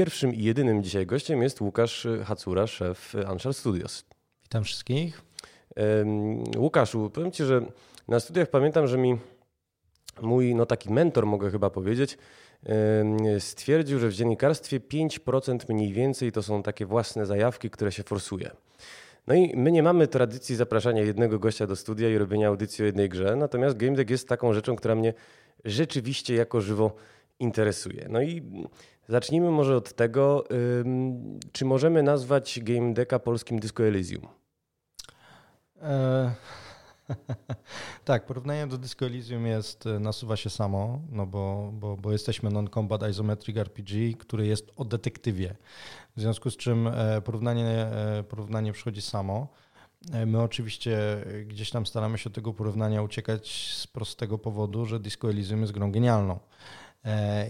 pierwszym i jedynym dzisiaj gościem jest Łukasz Hacura, szef Anshar Studios. Witam wszystkich. Łukaszu, powiem Ci, że na studiach pamiętam, że mi mój no taki mentor, mogę chyba powiedzieć, stwierdził, że w dziennikarstwie 5% mniej więcej to są takie własne zajawki, które się forsuje. No i my nie mamy tradycji zapraszania jednego gościa do studia i robienia audycji o jednej grze, natomiast Game Deck jest taką rzeczą, która mnie rzeczywiście jako żywo interesuje. No i zacznijmy może od tego, czy możemy nazwać Game Decka polskim Disco Elysium? E tak, porównanie do Disco Elysium jest, e, nasuwa się samo, no bo, bo, bo jesteśmy non-combat isometric RPG, który jest o detektywie. W związku z czym e, porównanie, e, porównanie przychodzi samo. My oczywiście gdzieś tam staramy się od tego porównania uciekać z prostego powodu, że Disco Elysium jest grą genialną.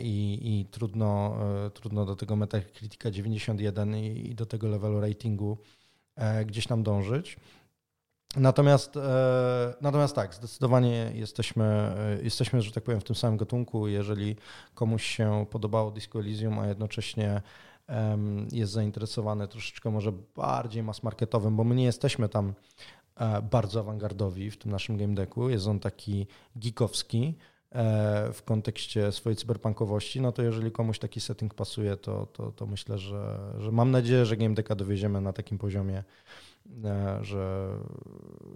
I, i trudno, trudno do tego Metacritica 91 i, i do tego levelu ratingu gdzieś tam dążyć. Natomiast, e, natomiast tak, zdecydowanie jesteśmy, e, jesteśmy, że tak powiem, w tym samym gatunku. Jeżeli komuś się podobało Disco Elysium, a jednocześnie jest zainteresowany troszeczkę może bardziej mass marketowym, bo my nie jesteśmy tam e, bardzo awangardowi w tym naszym game decku. Jest on taki geekowski w kontekście swojej cyberpunkowości, no to jeżeli komuś taki setting pasuje, to, to, to myślę, że, że mam nadzieję, że game decka dowieziemy na takim poziomie, E, że,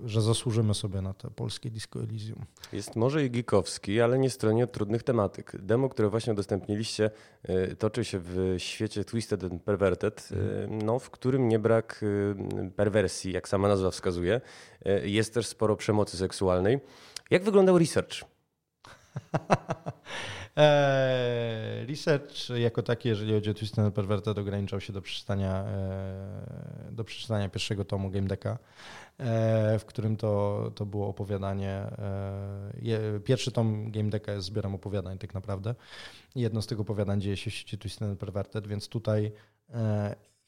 że zasłużymy sobie na te polskie Disco Elysium. Jest może i geekowski, ale nie stroni od trudnych tematyk. Demo, które właśnie udostępniliście, e, toczy się w świecie Twisted and Perverted, mm. no, w którym nie brak perwersji, jak sama nazwa wskazuje. Jest też sporo przemocy seksualnej. Jak wyglądał research? E, research jako taki, jeżeli chodzi o Twisted Perverted, ograniczał się do przeczytania, e, do przeczytania pierwszego tomu Game Decka, e, w którym to, to było opowiadanie. Pierwszy tom Game Decka jest zbiorem opowiadań tak naprawdę. Jedno z tych opowiadań dzieje się w sieci Twisted Perverted, więc tutaj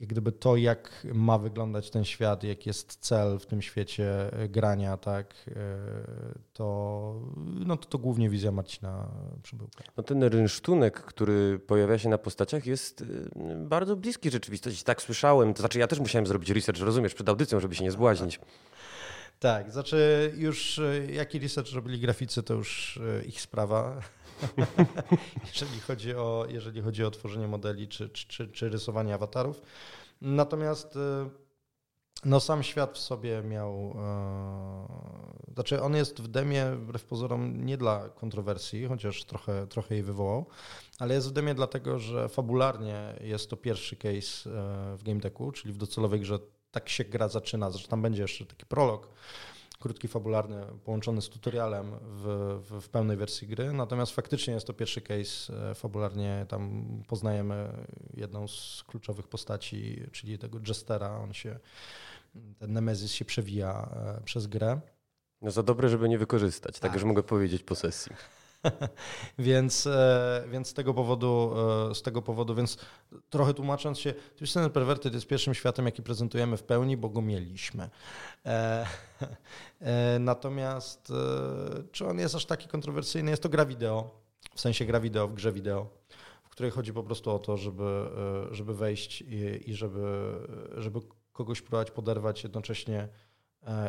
jak gdyby to, jak ma wyglądać ten świat, jak jest cel w tym świecie e, grania, tak, e, to, no to, to głównie wizja Marcina Przybyłka. No ten rynsztunek, który pojawia się na postaciach jest e, bardzo bliski rzeczywistości. Tak słyszałem, to znaczy ja też musiałem zrobić research, rozumiesz, przed audycją, żeby się nie zbłaźnić. Tak, znaczy już jaki research robili graficy, to już ich sprawa. jeżeli, chodzi o, jeżeli chodzi o tworzenie modeli czy, czy, czy rysowanie awatarów. Natomiast y, no, sam świat w sobie miał. E, znaczy, on jest w demie, wbrew pozorom, nie dla kontrowersji, chociaż trochę, trochę jej wywołał, ale jest w demie dlatego, że fabularnie jest to pierwszy case e, w Game Decku, czyli w docelowej grze tak się gra zaczyna. Zresztą tam będzie jeszcze taki prolog krótki, fabularny, połączony z tutorialem w, w, w, pełnej wersji gry. Natomiast faktycznie jest to pierwszy case. E, fabularnie tam poznajemy jedną z kluczowych postaci, czyli tego Jestera. On się, ten Nemesis się przewija e, przez grę. No za dobre, żeby nie wykorzystać, tak, tak że mogę powiedzieć po sesji. więc, e, więc z tego powodu, e, z tego powodu, więc trochę tłumacząc się, Twisted Perverted jest pierwszym światem, jaki prezentujemy w pełni, bo go mieliśmy. E, natomiast czy on jest aż taki kontrowersyjny? Jest to gra wideo, w sensie gra wideo w grze wideo, w której chodzi po prostu o to, żeby, żeby wejść i, i żeby, żeby kogoś próbować poderwać jednocześnie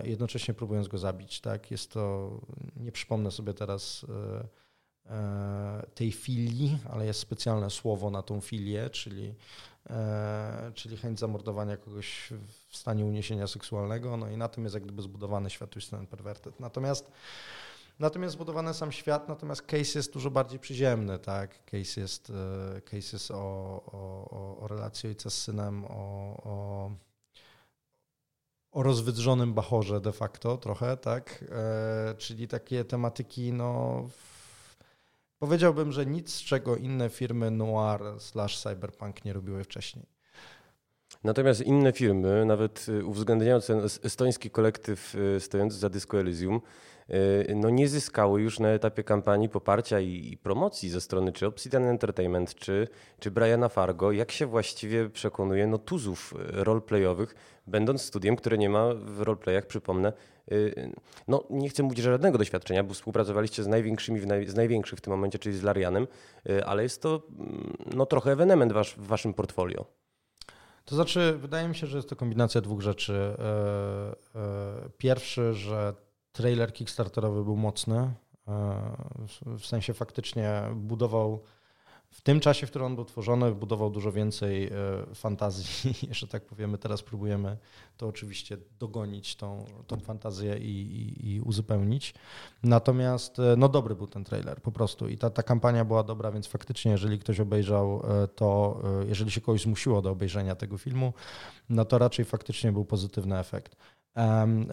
jednocześnie próbując go zabić. Tak? Jest to, nie przypomnę sobie teraz E, tej filii, ale jest specjalne słowo na tą filię, czyli, e, czyli chęć zamordowania kogoś w stanie uniesienia seksualnego, no i na tym jest jak gdyby zbudowany świat Twisted Perverted. Natomiast Natomiast zbudowany sam świat, natomiast case jest dużo bardziej przyziemny, tak? Case jest, e, case jest o, o, o relacji ojca z synem, o, o, o rozwydrzonym bachorze de facto trochę, tak? E, czyli takie tematyki, no Powiedziałbym, że nic, czego inne firmy noir slash cyberpunk nie robiły wcześniej. Natomiast inne firmy, nawet uwzględniając ten estoński kolektyw stojący za Disco Elysium, Y, no nie zyskały już na etapie kampanii poparcia i, promocji ze strony czy Obsidian Entertainment, czy, czy Briana Fargo, jak się właściwie przekonuje no, tuzów roleplayowych, będąc studiem, które nie ma w roleplayach, przypomnę, y, no nie chcę mówić, żadnego doświadczenia, bo współpracowaliście z największymi, z największych w tym momencie, czyli z Larianem, y, ale jest to mm, no, trochę ewenement wasz, w waszym portfolio. To znaczy, wydaje mi się, że jest to kombinacja dwóch rzeczy. E, e, pierwszy, że trailer kickstarterowy był mocny. E, w sensie faktycznie budował w tym czasie, w którym on był tworzony, budował dużo więcej e, fantazji. Jeszcze tak powiemy, teraz próbujemy to oczywiście dogonić, tą, tą fantazję i, i, i, uzupełnić. Natomiast e, no dobry był ten trailer po prostu i ta, ta kampania była dobra, więc faktycznie jeżeli ktoś obejrzał to, jeżeli się kogoś zmusiło do obejrzenia tego filmu, no to raczej faktycznie był pozytywny efekt.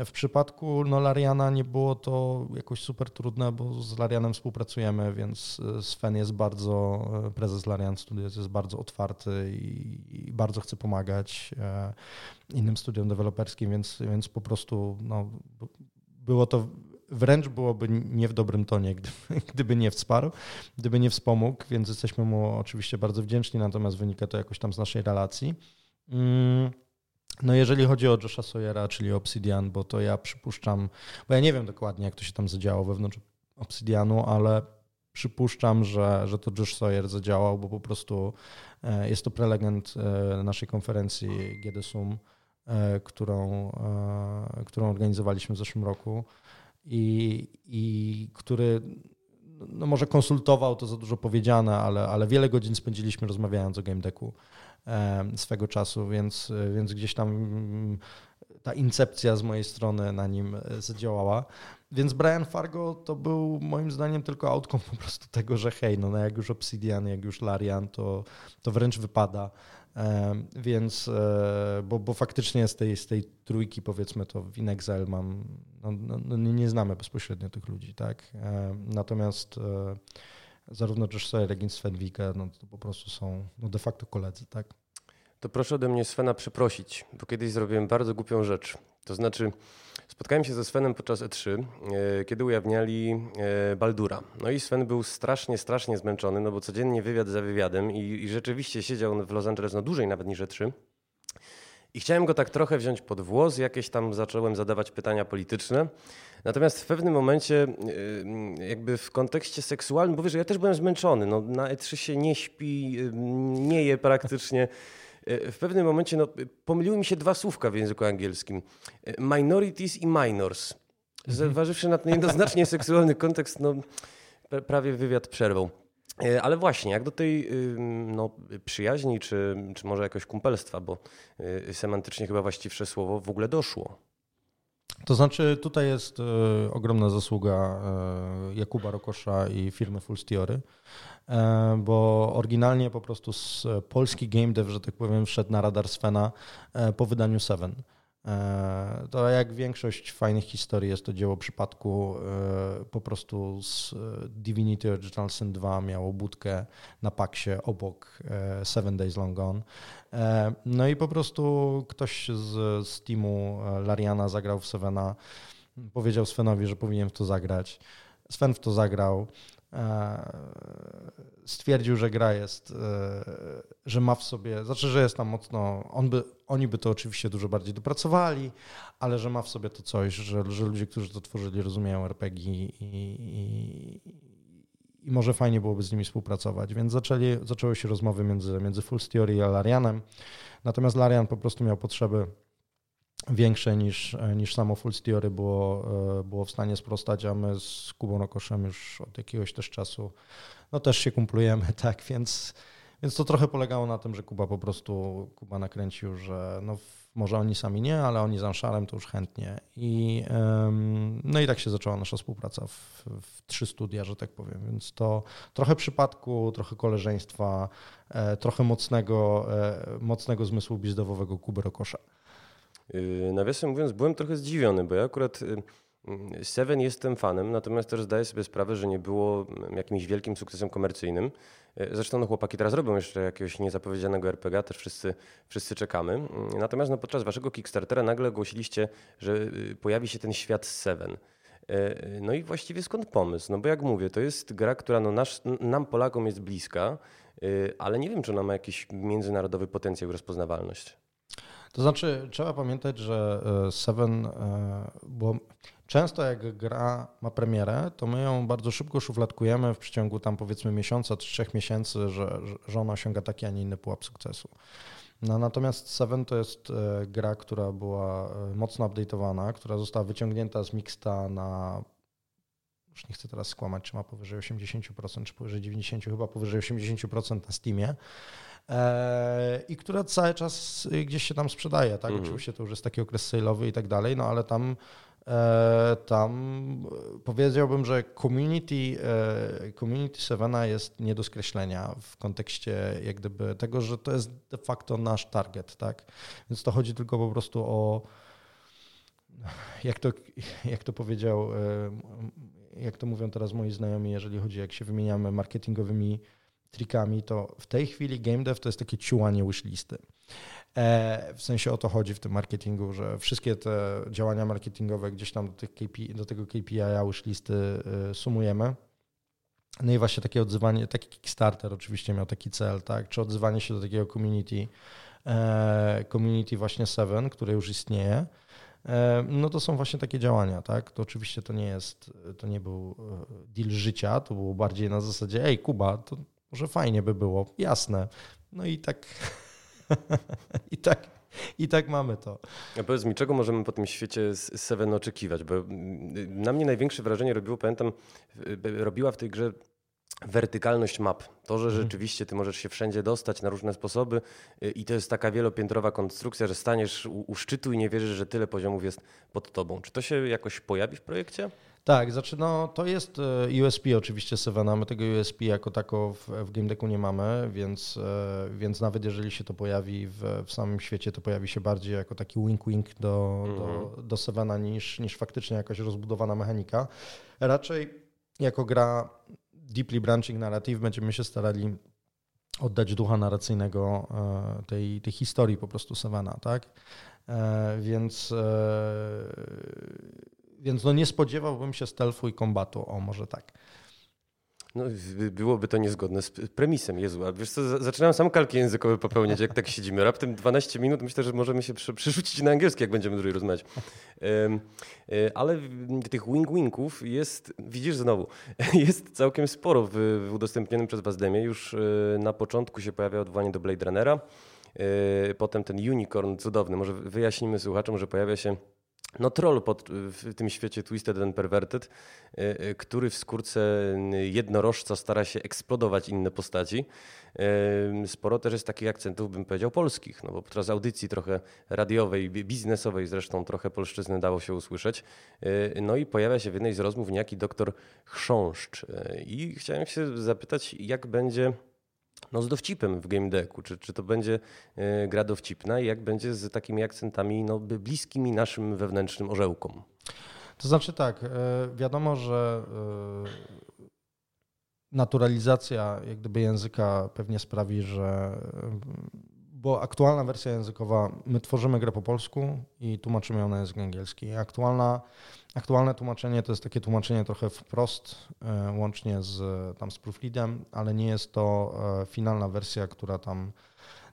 W przypadku no, Lariana nie było to jakoś super trudne, bo z Larianem współpracujemy, więc e, Sven jest bardzo, e, prezes Larian Studios jest bardzo otwarty i, i bardzo chce pomagać e, innym studiom deweloperskim, więc, więc po prostu no, było to wręcz byłoby nie w dobrym tonie, gdyby, nie wsparł, gdyby nie wspomógł, więc jesteśmy mu oczywiście bardzo wdzięczni, natomiast wynika to jakoś tam z naszej relacji. Mm. No jeżeli chodzi o Josha Sawyera, czyli Obsidian, bo to ja przypuszczam, bo ja nie wiem dokładnie, jak to się tam zadziało wewnątrz Obsidianu, ale przypuszczam, że, że to Josh Sawyer zadziałał, bo po prostu e, jest to prelegent e, naszej konferencji GDSUM, e, którą, którą organizowaliśmy w zeszłym roku i, i który no może konsultował, to za dużo powiedziane, ale, ale wiele godzin spędziliśmy rozmawiając o game decku swego czasu, więc, więc gdzieś tam mm, ta incepcja z mojej strony na nim e, zadziałała. Więc Brian Fargo to był moim zdaniem tylko outcome po prostu tego, że hej, no, no jak już Obsidian, jak już Larian, to, to wręcz wypada. Więc, e, bo, bo faktycznie z tej, z tej trójki, powiedzmy to w InExile mam, no, no, no, nie znamy bezpośrednio tych ludzi, tak? Natomiast e, zarówno Josh Sawyer, jak i Sven Wike, no to po prostu są no de facto koledzy, tak? To proszę ode mnie Svena przeprosić, bo kiedyś zrobiłem bardzo głupią rzecz. To znaczy, spotkałem się ze Svenem podczas E3, e, kiedy ujawniali e, Baldura. No i Sven był strasznie, strasznie zmęczony, no bo codziennie wywiad za wywiadem i, i rzeczywiście siedział w Los Angeles no dłużej nawet niż E3. I chciałem go tak trochę wziąć pod włos, jakieś tam zacząłem zadawać pytania polityczne. Natomiast w pewnym momencie, y, jakby w kontekście seksualnym, bo wiesz, ja też byłem zmęczony. No, na E3 się nie śpi, y, nie je praktycznie. Y, w pewnym momencie no, pomyliły mi się dwa słówka w języku angielskim. Minorities i minors. Mhm. Zważywszy na ten jednoznacznie seksualny kontekst, no, prawie wywiad przerwał. Ale właśnie, jak do tej no, przyjaźni, czy, czy może jakoś kumpelstwa, bo semantycznie chyba właściwsze słowo w ogóle doszło. To znaczy, tutaj jest e, ogromna zasługa e, Jakuba Rokosza i firmy Full Stiory, e, bo oryginalnie po prostu polski game dev, że tak powiem, wszedł na radar Svena po wydaniu Seven. E, to jak większość fajnych historii jest to dzieło przypadku e, po prostu z e, Divinity Original Sin 2 miało budkę na paksie obok Seven Days Long Gone. No i po prostu ktoś z, z teamu Lariana zagrał w Sevena, powiedział Svenowi, że powinien w to zagrać. Sven w to zagrał. E, stwierdził, że gra jest, e, że ma w sobie, znaczy, że jest tam mocno, on by, oni by to oczywiście dużo bardziej dopracowali, ale że ma w sobie to coś, że, że ludzie, którzy to tworzyli, rozumieją RPG i, i, i może fajnie byłoby z nimi współpracować. Więc zaczęli, zaczęły się rozmowy między, między Full Theory a Larianem. Natomiast Larian po prostu miał potrzeby większe niż, niż samo Full Theory było, e, było w stanie sprostać, a my z Kubą Rokoszem już od jakiegoś też czasu no też się kumplujemy, tak, więc, więc to trochę polegało na tym, że Kuba po prostu, Kuba nakręcił, że no może oni sami nie, ale oni z Anszarem to już chętnie. I, no i tak się zaczęła nasza współpraca w, w, trzy studia, że tak powiem. Więc to trochę przypadku, trochę koleżeństwa, e, trochę mocnego, e, mocnego zmysłu bizdowowego Kuby Rokosza. Yy, nawiasem mówiąc, byłem trochę zdziwiony, bo ja akurat yy, Mm, Seven jestem fanem, natomiast też zdaję sobie sprawę, że nie było mm, jakimś wielkim sukcesem komercyjnym. E, zresztą no, chłopaki teraz robią jeszcze jakiegoś niezapowiedzianego RPG, też wszyscy, wszyscy czekamy. Mm, natomiast no, podczas waszego Kickstartera nagle ogłosiliście, że pojawi się ten świat Seven. No i właściwie skąd pomysł? No bo jak mówię, to jest gra, która no nasz, nam Polakom jest bliska, ale nie wiem, czy ona ma jakiś międzynarodowy potencjał i rozpoznawalność. To znaczy, trzeba pamiętać, że e, Seven, e, bo często jak gra ma premierę, to my ją bardzo szybko szufladkujemy w przeciągu tam powiedzmy miesiąca trzech miesięcy, że, że ona osiąga taki, a nie inny pułap sukcesu. No, natomiast Seven to jest e, gra, która była mocno update'owana, która została wyciągnięta z Mixta na już nie chcę teraz skłamać, czy ma powyżej 80%, czy powyżej 90%, chyba powyżej 80% na Steamie. E, i która cały czas gdzieś się tam sprzedaje, tak? Mhm. Oczywiście to już jest taki okres sale'owy i tak dalej, no ale tam e, tam powiedziałbym, że community, e, community Sevena jest nie do skreślenia w kontekście jak gdyby tego, że to jest de facto nasz target, tak? Więc to chodzi tylko po prostu o jak to, jak to powiedział, jak to mówią teraz moi znajomi, jeżeli chodzi, jak się wymieniamy marketingowymi trikami, to w tej chwili game dev to jest takie ciułanie wishlisty. E, w sensie o to chodzi w tym marketingu, że wszystkie te działania marketingowe gdzieś tam do, tych KPI, do tego KPI-a wishlisty e, sumujemy. No i właśnie takie odzywanie, taki Kickstarter oczywiście miał taki cel, tak? Czy odzywanie się do takiego community, e, community właśnie Seven, które już istnieje. No to są właśnie takie działania, tak? To oczywiście to nie jest, to nie był deal życia, to było bardziej na zasadzie, ej Kuba, to może fajnie by było, jasne. No i tak, i tak, i tak mamy to. A powiedz mi, czego możemy po tym świecie z Seven oczekiwać? Bo na mnie największe wrażenie robiło, pamiętam, robiła w tej grze wertykalność map. To, że mhm. rzeczywiście ty możesz się wszędzie dostać na różne sposoby y, i to jest taka wielopiętrowa konstrukcja, że staniesz u, u szczytu i nie wierzysz, że tyle poziomów jest pod tobą. Czy to się jakoś pojawi w projekcie? Tak, znaczy no, to jest e, USP oczywiście Sevena, my tego USP jako tako w, w Game Decku nie mamy, więc, e, więc nawet jeżeli się to pojawi w, w samym świecie, to pojawi się bardziej jako taki wink-wink do, do, mhm. do Sevena niż, niż faktycznie jakaś rozbudowana mechanika. Raczej jako gra deeply branching narrative będziemy się starali oddać ducha narracyjnego e, tej, tej historii po prostu Sevena, tak? Więc więc no nie spodziewałbym się stealthu i kombatu, o może tak. No, byłoby to niezgodne z premisem. Jezu, a wiesz co, zaczynałem sam kalki językowe popełniać, jak tak siedzimy. Raptem 12 minut, myślę, że możemy się przerzucić na angielski, jak będziemy dłużej rozmawiać. E, ale tych wing-winków jest, widzisz znowu, jest całkiem sporo w, w udostępnionym przez was demie. Już e, na początku się pojawia odwołanie do Blade Runnera. E, potem ten unicorn cudowny. Może wyjaśnimy słuchaczom, że pojawia się no troll pod, w tym świecie Twisted and Perverted, e, e, który w skórce jednorożca stara się eksplodować inne postaci. E, sporo też jest takich akcentów, bym powiedział, polskich, no bo podczas audycji trochę radiowej, biznesowej zresztą trochę polszczyzny dało się usłyszeć. No i pojawia się w jednej z rozmów niejaki doktor Chrząszcz. I chciałem się zapytać, jak będzie no, z dowcipem w game decku. Czy, czy to będzie e, gra dowcipna i jak będzie z takimi akcentami no, bliskimi naszym wewnętrznym orzełkom? To znaczy tak, e, wiadomo, że e, naturalizacja jak gdyby języka pewnie sprawi, że bo aktualna wersja językowa, my tworzymy grę po polsku i tłumaczymy ją na język angielski. Aktualna, aktualne tłumaczenie to jest takie tłumaczenie trochę wprost, e, łącznie z, tam z proofreadem, ale nie jest to e, finalna wersja, która tam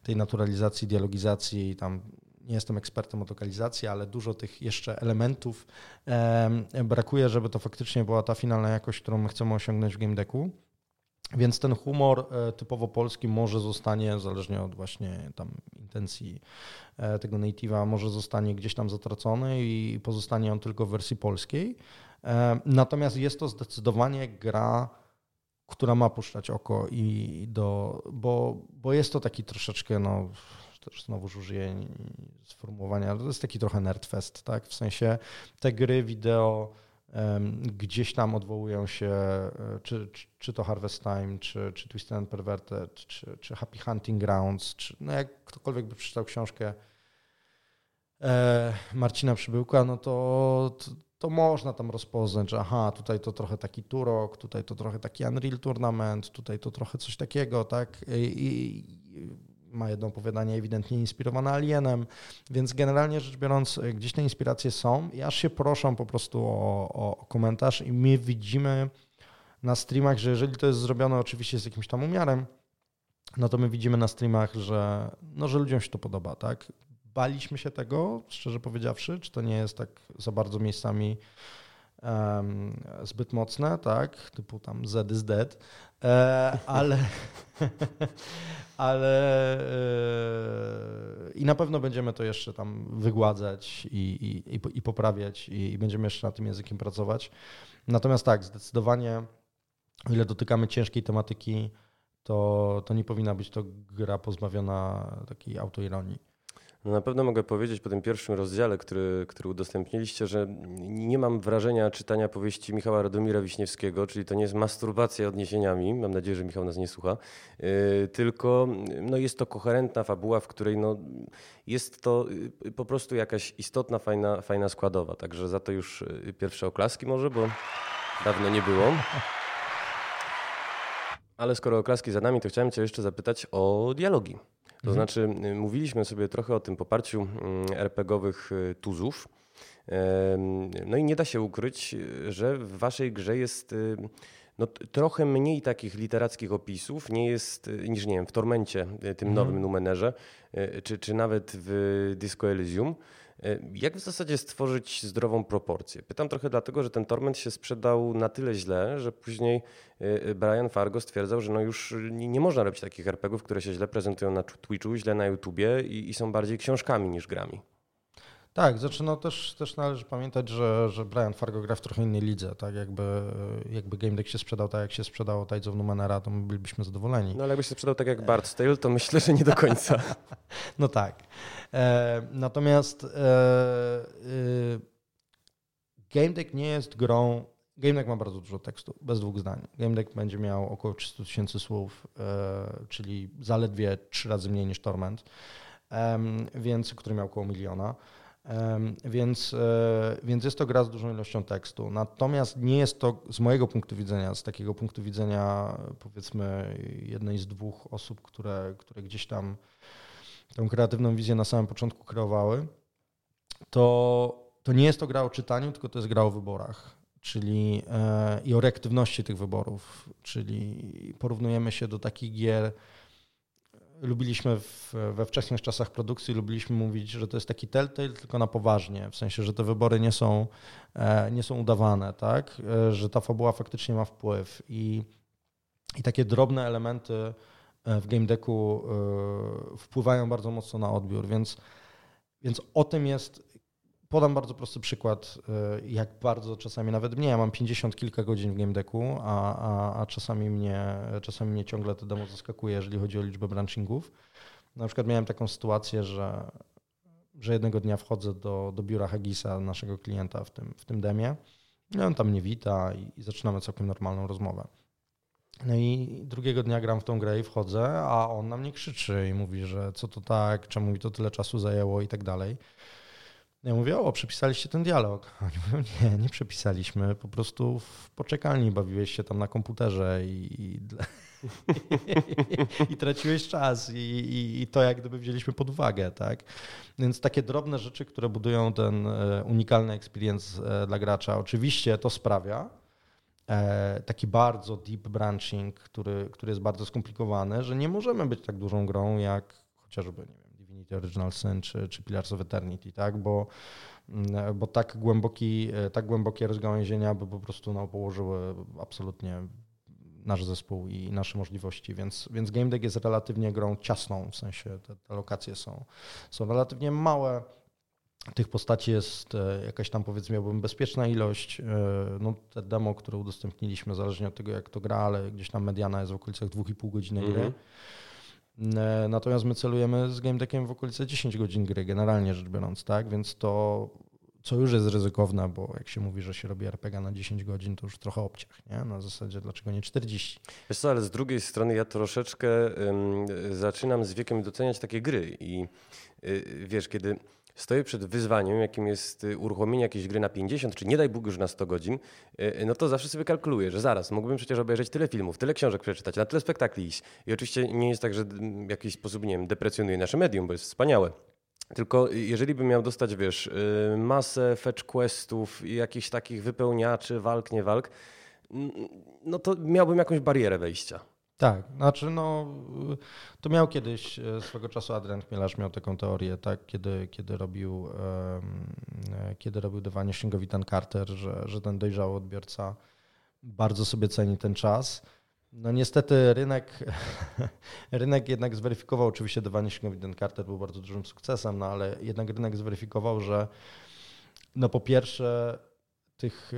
tej naturalizacji, dialogizacji i tam nie jestem ekspertem od lokalizacji, ale dużo tych jeszcze elementów e, brakuje, żeby to faktycznie była ta finalna jakość, którą my chcemy osiągnąć w game decku. Więc ten humor e, typowo polski może zostanie, zależnie od właśnie tam intencji e, tego native'a, może zostanie gdzieś tam zatracony i pozostanie on tylko w wersji polskiej. E, natomiast jest to zdecydowanie gra, która ma puszczać oko i do, bo, bo jest to taki troszeczkę, no też znowu użyję sformułowania, to jest taki trochę nerdfest, tak? W sensie te gry wideo gdzieś tam odwołują się, e, czy, czy, czy, to Harvest Time, czy, czy Twisted and Perverted, czy, czy Happy Hunting Grounds, czy no jak ktokolwiek by przeczytał książkę e, Marcina Przybyłka, no to, to, to można tam rozpoznać, że aha, tutaj to trochę taki Turok, tutaj to trochę taki Unreal Tournament, tutaj to trochę coś takiego, tak? I, i ma jedno opowiadanie ewidentnie inspirowane Alienem, więc generalnie rzecz biorąc, gdzieś te inspiracje są i aż się proszę po prostu o, o komentarz i my widzimy na streamach, że jeżeli to jest zrobione oczywiście z jakimś tam umiarem, no to my widzimy na streamach, że, no, że ludziom się to podoba, tak? Baliśmy się tego, szczerze powiedziawszy, czy to nie jest tak za bardzo miejscami um, zbyt mocne, tak? Typu tam Z is dead, e, ale ale e, i na pewno będziemy to jeszcze tam wygładzać i, i, i poprawiać i, i będziemy jeszcze nad tym językiem pracować. Natomiast tak, zdecydowanie o ile dotykamy ciężkiej tematyki, to, to nie powinna być to gra pozbawiona takiej autoironii. No na pewno mogę powiedzieć po tym pierwszym rozdziale, który, który udostępniliście, że nie mam wrażenia czytania powieści Michała Radomira Wiśniewskiego, czyli to nie jest masturbacja odniesieniami, mam nadzieję, że Michał nas nie słucha, yy, tylko no jest to koherentna fabuła, w której no jest to yy, po prostu jakaś istotna, fajna, fajna składowa. Także za to już yy, pierwsze oklaski może, bo dawno nie było. Ale skoro oklaski za nami, to chciałem Cię jeszcze zapytać o dialogi. To mhm. znaczy, y, mówiliśmy sobie trochę o tym poparciu mm, RPGowych y, tuzów. No i nie da się ukryć, że w waszej grze jest y, no, trochę mniej takich literackich opisów nie jest niż nie wiem, w Tormencie, tym mhm. nowym Numenerze, czy, czy nawet w Disco Elysium. Jak w zasadzie stworzyć zdrową proporcję? Pytam trochę dlatego, że ten Torment się sprzedał na tyle źle, że później e, e, Brian Fargo stwierdzał, że no już nie można robić takich RPGów, które się źle prezentują na Twitchu, źle na YouTubie i, i są bardziej książkami niż grami. Tak, znaczy no też, też należy pamiętać, że, że Brian Fargo gra w trochę innej lidze, tak? Jakby, jakby Game Deck się sprzedał tak, jak się sprzedało Tides of Numenera, to my byliśmy zadowoleni. No ale jakby się sprzedał tak jak Bard's Tale, to myślę, że nie do końca. no tak. E, natomiast e, e, Game Deck nie jest grą Game Deck ma bardzo dużo tekstu, bez dwóch zdań. Game Deck będzie miał około 300 tysięcy słów, e, czyli zaledwie trzy razy mniej niż Torment, więc, który miał około miliona. Więc, e, więc jest to gra z dużą ilością tekstu. Natomiast nie jest to z mojego punktu widzenia, z takiego punktu widzenia powiedzmy jednej z dwóch osób, które, które gdzieś tam tą kreatywną wizję na samym początku kreowały, to, to nie jest to gra o czytaniu, tylko to jest gra o wyborach. Czyli e, i o reaktywności tych wyborów, czyli porównujemy się do takich gier, lubiliśmy w, we wczesnych czasach produkcji, lubiliśmy mówić, że to jest taki telltale, tylko na poważnie, w sensie, że te wybory nie są, e, nie są udawane, tak? E, że ta fabuła faktycznie ma wpływ i, i takie drobne elementy e, w game decku wpływają bardzo mocno na odbiór, więc, więc o tym jest Podam bardzo prosty przykład, y, jak bardzo czasami nawet mnie, ja mam 50 kilka godzin w game decku, a, a, a czasami, mnie, czasami mnie ciągle to demo zaskakuje, jeżeli chodzi o liczbę branchingów. Na przykład miałem taką sytuację, że, że jednego dnia wchodzę do, do biura Hagisa, naszego klienta w tym, w tym demie, i on tam mnie wita i, i zaczynamy całkiem normalną rozmowę. No i drugiego dnia gram w tą grę i wchodzę, a on na mnie krzyczy i mówi, że co to tak, czemu mi to tyle czasu zajęło i tak dalej. Ja mówię, o, przepisaliście ten dialog. Oni mówią, nie, nie przepisaliśmy, po prostu w poczekalni bawiłeś się tam na komputerze i, i, i traciłeś czas I, to jak gdyby wzięliśmy pod uwagę, tak? Więc takie drobne rzeczy, które budują ten e, unikalny experience e, dla gracza, oczywiście to sprawia, e, taki bardzo deep branching, który, który jest bardzo skomplikowany, że nie możemy być tak dużą grą jak chociażby, nie Divinity Original Sin czy, czy Pillars of Eternity, tak? Bo, mm, bo tak, głęboki, tak głębokie rozgałęzienia by po prostu no, położyły absolutnie nasz zespół i nasze możliwości, więc, więc Game Deck jest relatywnie grą ciasną, w sensie te, te lokacje są, są relatywnie małe, tych postaci jest e, jakaś tam powiedzmy miałbym bezpieczna ilość. E, no, te demo, które udostępniliśmy, zależnie od tego jak to gra, ale gdzieś tam mediana jest w okolicach 2,5 godziny gry. Mm -hmm. E, natomiast my celujemy z game deckiem w okolice 10 godzin gry, generalnie rzecz biorąc, tak? Więc to, co już jest ryzykowne, bo jak się mówi, że się robi RPG na 10 godzin, to już trochę obciach, nie? Na zasadzie dlaczego nie 40? Wiesz co, ale z drugiej strony ja troszeczkę zaczynam z wiekiem doceniać takie gry i y, wiesz, kiedy stoję przed wyzwaniem, jakim jest y, uruchomienie jakiejś gry na 50, czy nie daj Bóg już na 100 godzin, y, no to zawsze sobie kalkuluję, że zaraz mógłbym przecież obejrzeć tyle filmów, tyle książek przeczytać, na tyle spektakli iść. I oczywiście nie jest tak, że w jakiś sposób, nie wiem, deprecjonuje nasze medium, bo jest wspaniałe. Tylko jeżeli bym miał dostać, wiesz, masę fetch questów i jakichś takich wypełniaczy, walk, nie walk, no to miałbym jakąś barierę wejścia. Tak, znaczy no, to miał kiedyś, e, swego czasu Adrian Chmielarz miał taką teorię, tak, kiedy, kiedy robił, e, kiedy robił Vanishing of Ethan Carter, że, że ten dojrzały odbiorca bardzo sobie ceni ten czas. No niestety rynek, rynek jednak zweryfikował, oczywiście Vanishing of Ethan Carter był bardzo dużym sukcesem, no ale jednak rynek zweryfikował, że no po pierwsze tych,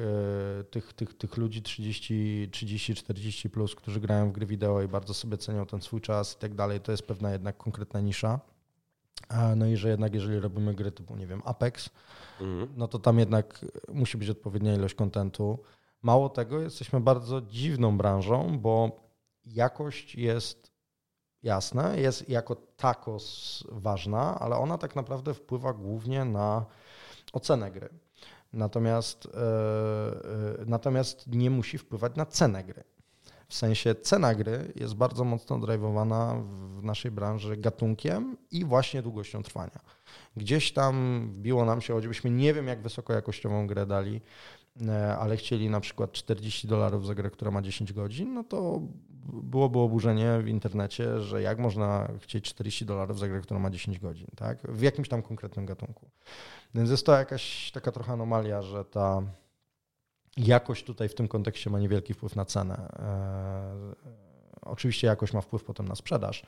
e, tych, tych, tych ludzi 30, 30, 40 plus, którzy grają w gry wideo i bardzo sobie cenią ten swój czas i tak dalej, to jest pewna jednak konkretna nisza. No i że jednak jeżeli robimy gry typu, nie wiem, Apex, mhm. no to tam jednak musi być odpowiednia ilość kontentu. Mało tego, jesteśmy bardzo dziwną branżą, bo jakość jest jasna, jest jako takos ważna, ale ona tak naprawdę wpływa głównie na ocenę gry. Natomiast, e, e, natomiast nie musi wpływać na cenę gry. W sensie cena gry jest bardzo mocno driveowana w naszej branży gatunkiem i właśnie długością trwania. Gdzieś tam wbiło nam się, choćbyśmy nie wiem jak wysokojakościową grę dali, ale chcieli na przykład 40 dolarów za grę, która ma 10 godzin, no to byłoby oburzenie w internecie, że jak można chcieć 40 dolarów za grę, która ma 10 godzin, tak? W jakimś tam konkretnym gatunku. Więc jest to jakaś taka trochę anomalia, że ta jakość tutaj w tym kontekście ma niewielki wpływ na cenę. E, oczywiście jakość ma wpływ potem na sprzedaż,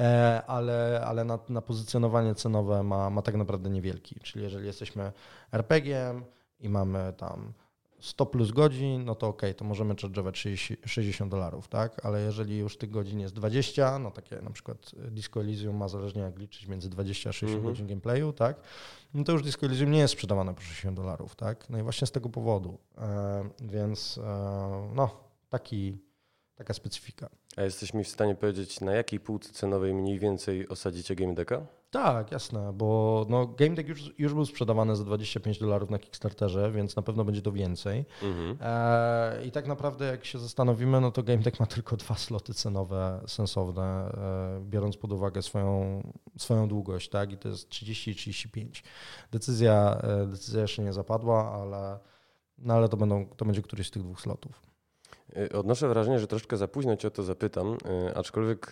e, ale, ale na, na pozycjonowanie cenowe ma, ma tak naprawdę niewielki. Czyli jeżeli jesteśmy RPG-iem i mamy tam 100 plus godzin, no to ok, to możemy charge'ować 60 dolarów, tak? Ale jeżeli już tych godzin jest 20, no takie na przykład Disco Elysium ma zależnie jak liczyć między 20 a 60 mm -hmm. godzin gameplayu, tak? No to już Disco Elysium nie jest sprzedawane po 60 dolarów, tak? No i właśnie z tego powodu. E, więc e, no, taki, taka specyfika. A jesteś mi w stanie powiedzieć, na jakiej półce cenowej mniej więcej osadzicie Game Decka? Tak, jasne, bo no, Game Deck już, już był sprzedawany za 25 dolarów na Kickstarterze, więc na pewno będzie to więcej. Mhm. E, I tak naprawdę jak się zastanowimy, no to Game Deck ma tylko dwa sloty cenowe sensowne, e, biorąc pod uwagę swoją, swoją długość, tak? I to jest 30 i 35. Decyzja, e, decyzja jeszcze nie zapadła, ale, no, ale to, będą, to będzie któryś z tych dwóch slotów. Y, odnoszę wrażenie, że troszkę za późno cię o to zapytam, y, aczkolwiek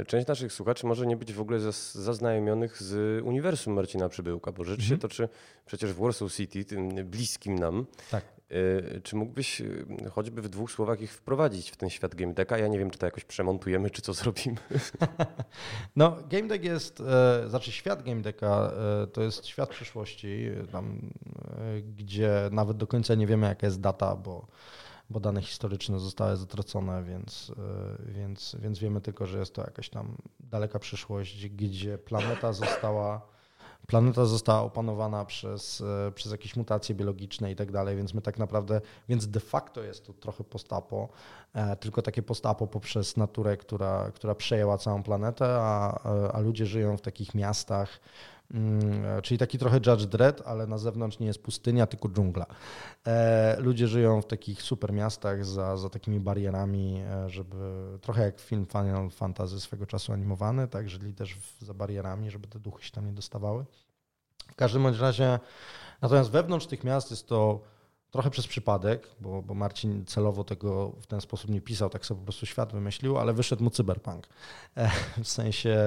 y, część naszych słuchaczy może nie być w ogóle zaznajomionych z uniwersum Marcina Przybyłka, bo rzecz się mhm. toczy przecież w Warsaw City, tym bliskim nam. Tak. Czy mógłbyś choćby w dwóch słowach ich wprowadzić w ten świat Game Decka? Ja nie wiem, czy to jakoś przemontujemy, czy co zrobimy. No, Game Deck jest, e, znaczy świat Game Decka e, to jest świat przyszłości, tam, e, gdzie nawet do końca nie wiemy, jaka jest data, bo bo dane historyczne zostały zatracone, więc, e, więc, więc wiemy tylko, że jest to jakaś tam daleka przyszłość, gdzie planeta została, planeta została opanowana przez, e, przez jakieś mutacje biologiczne i tak dalej, więc my tak naprawdę, więc de facto jest to trochę postapo, e, tylko takie postapo poprzez naturę, która, która przejęła całą planetę, a, a ludzie żyją w takich miastach, czyli taki trochę Judge Dredd, ale na zewnątrz nie jest pustynia, tylko dżungla. E, ludzie żyją w takich super miastach za, za takimi barierami, e, żeby trochę jak film Final Fantasy swego czasu animowany, tak, żyli też za barierami, żeby te duchy się tam nie dostawały. W każdym bądź razie, natomiast wewnątrz tych miast jest to trochę przez przypadek, bo, bo Marcin celowo tego w ten sposób nie pisał, tak sobie po prostu świat wymyślił, ale wyszedł mu cyberpunk. E, w sensie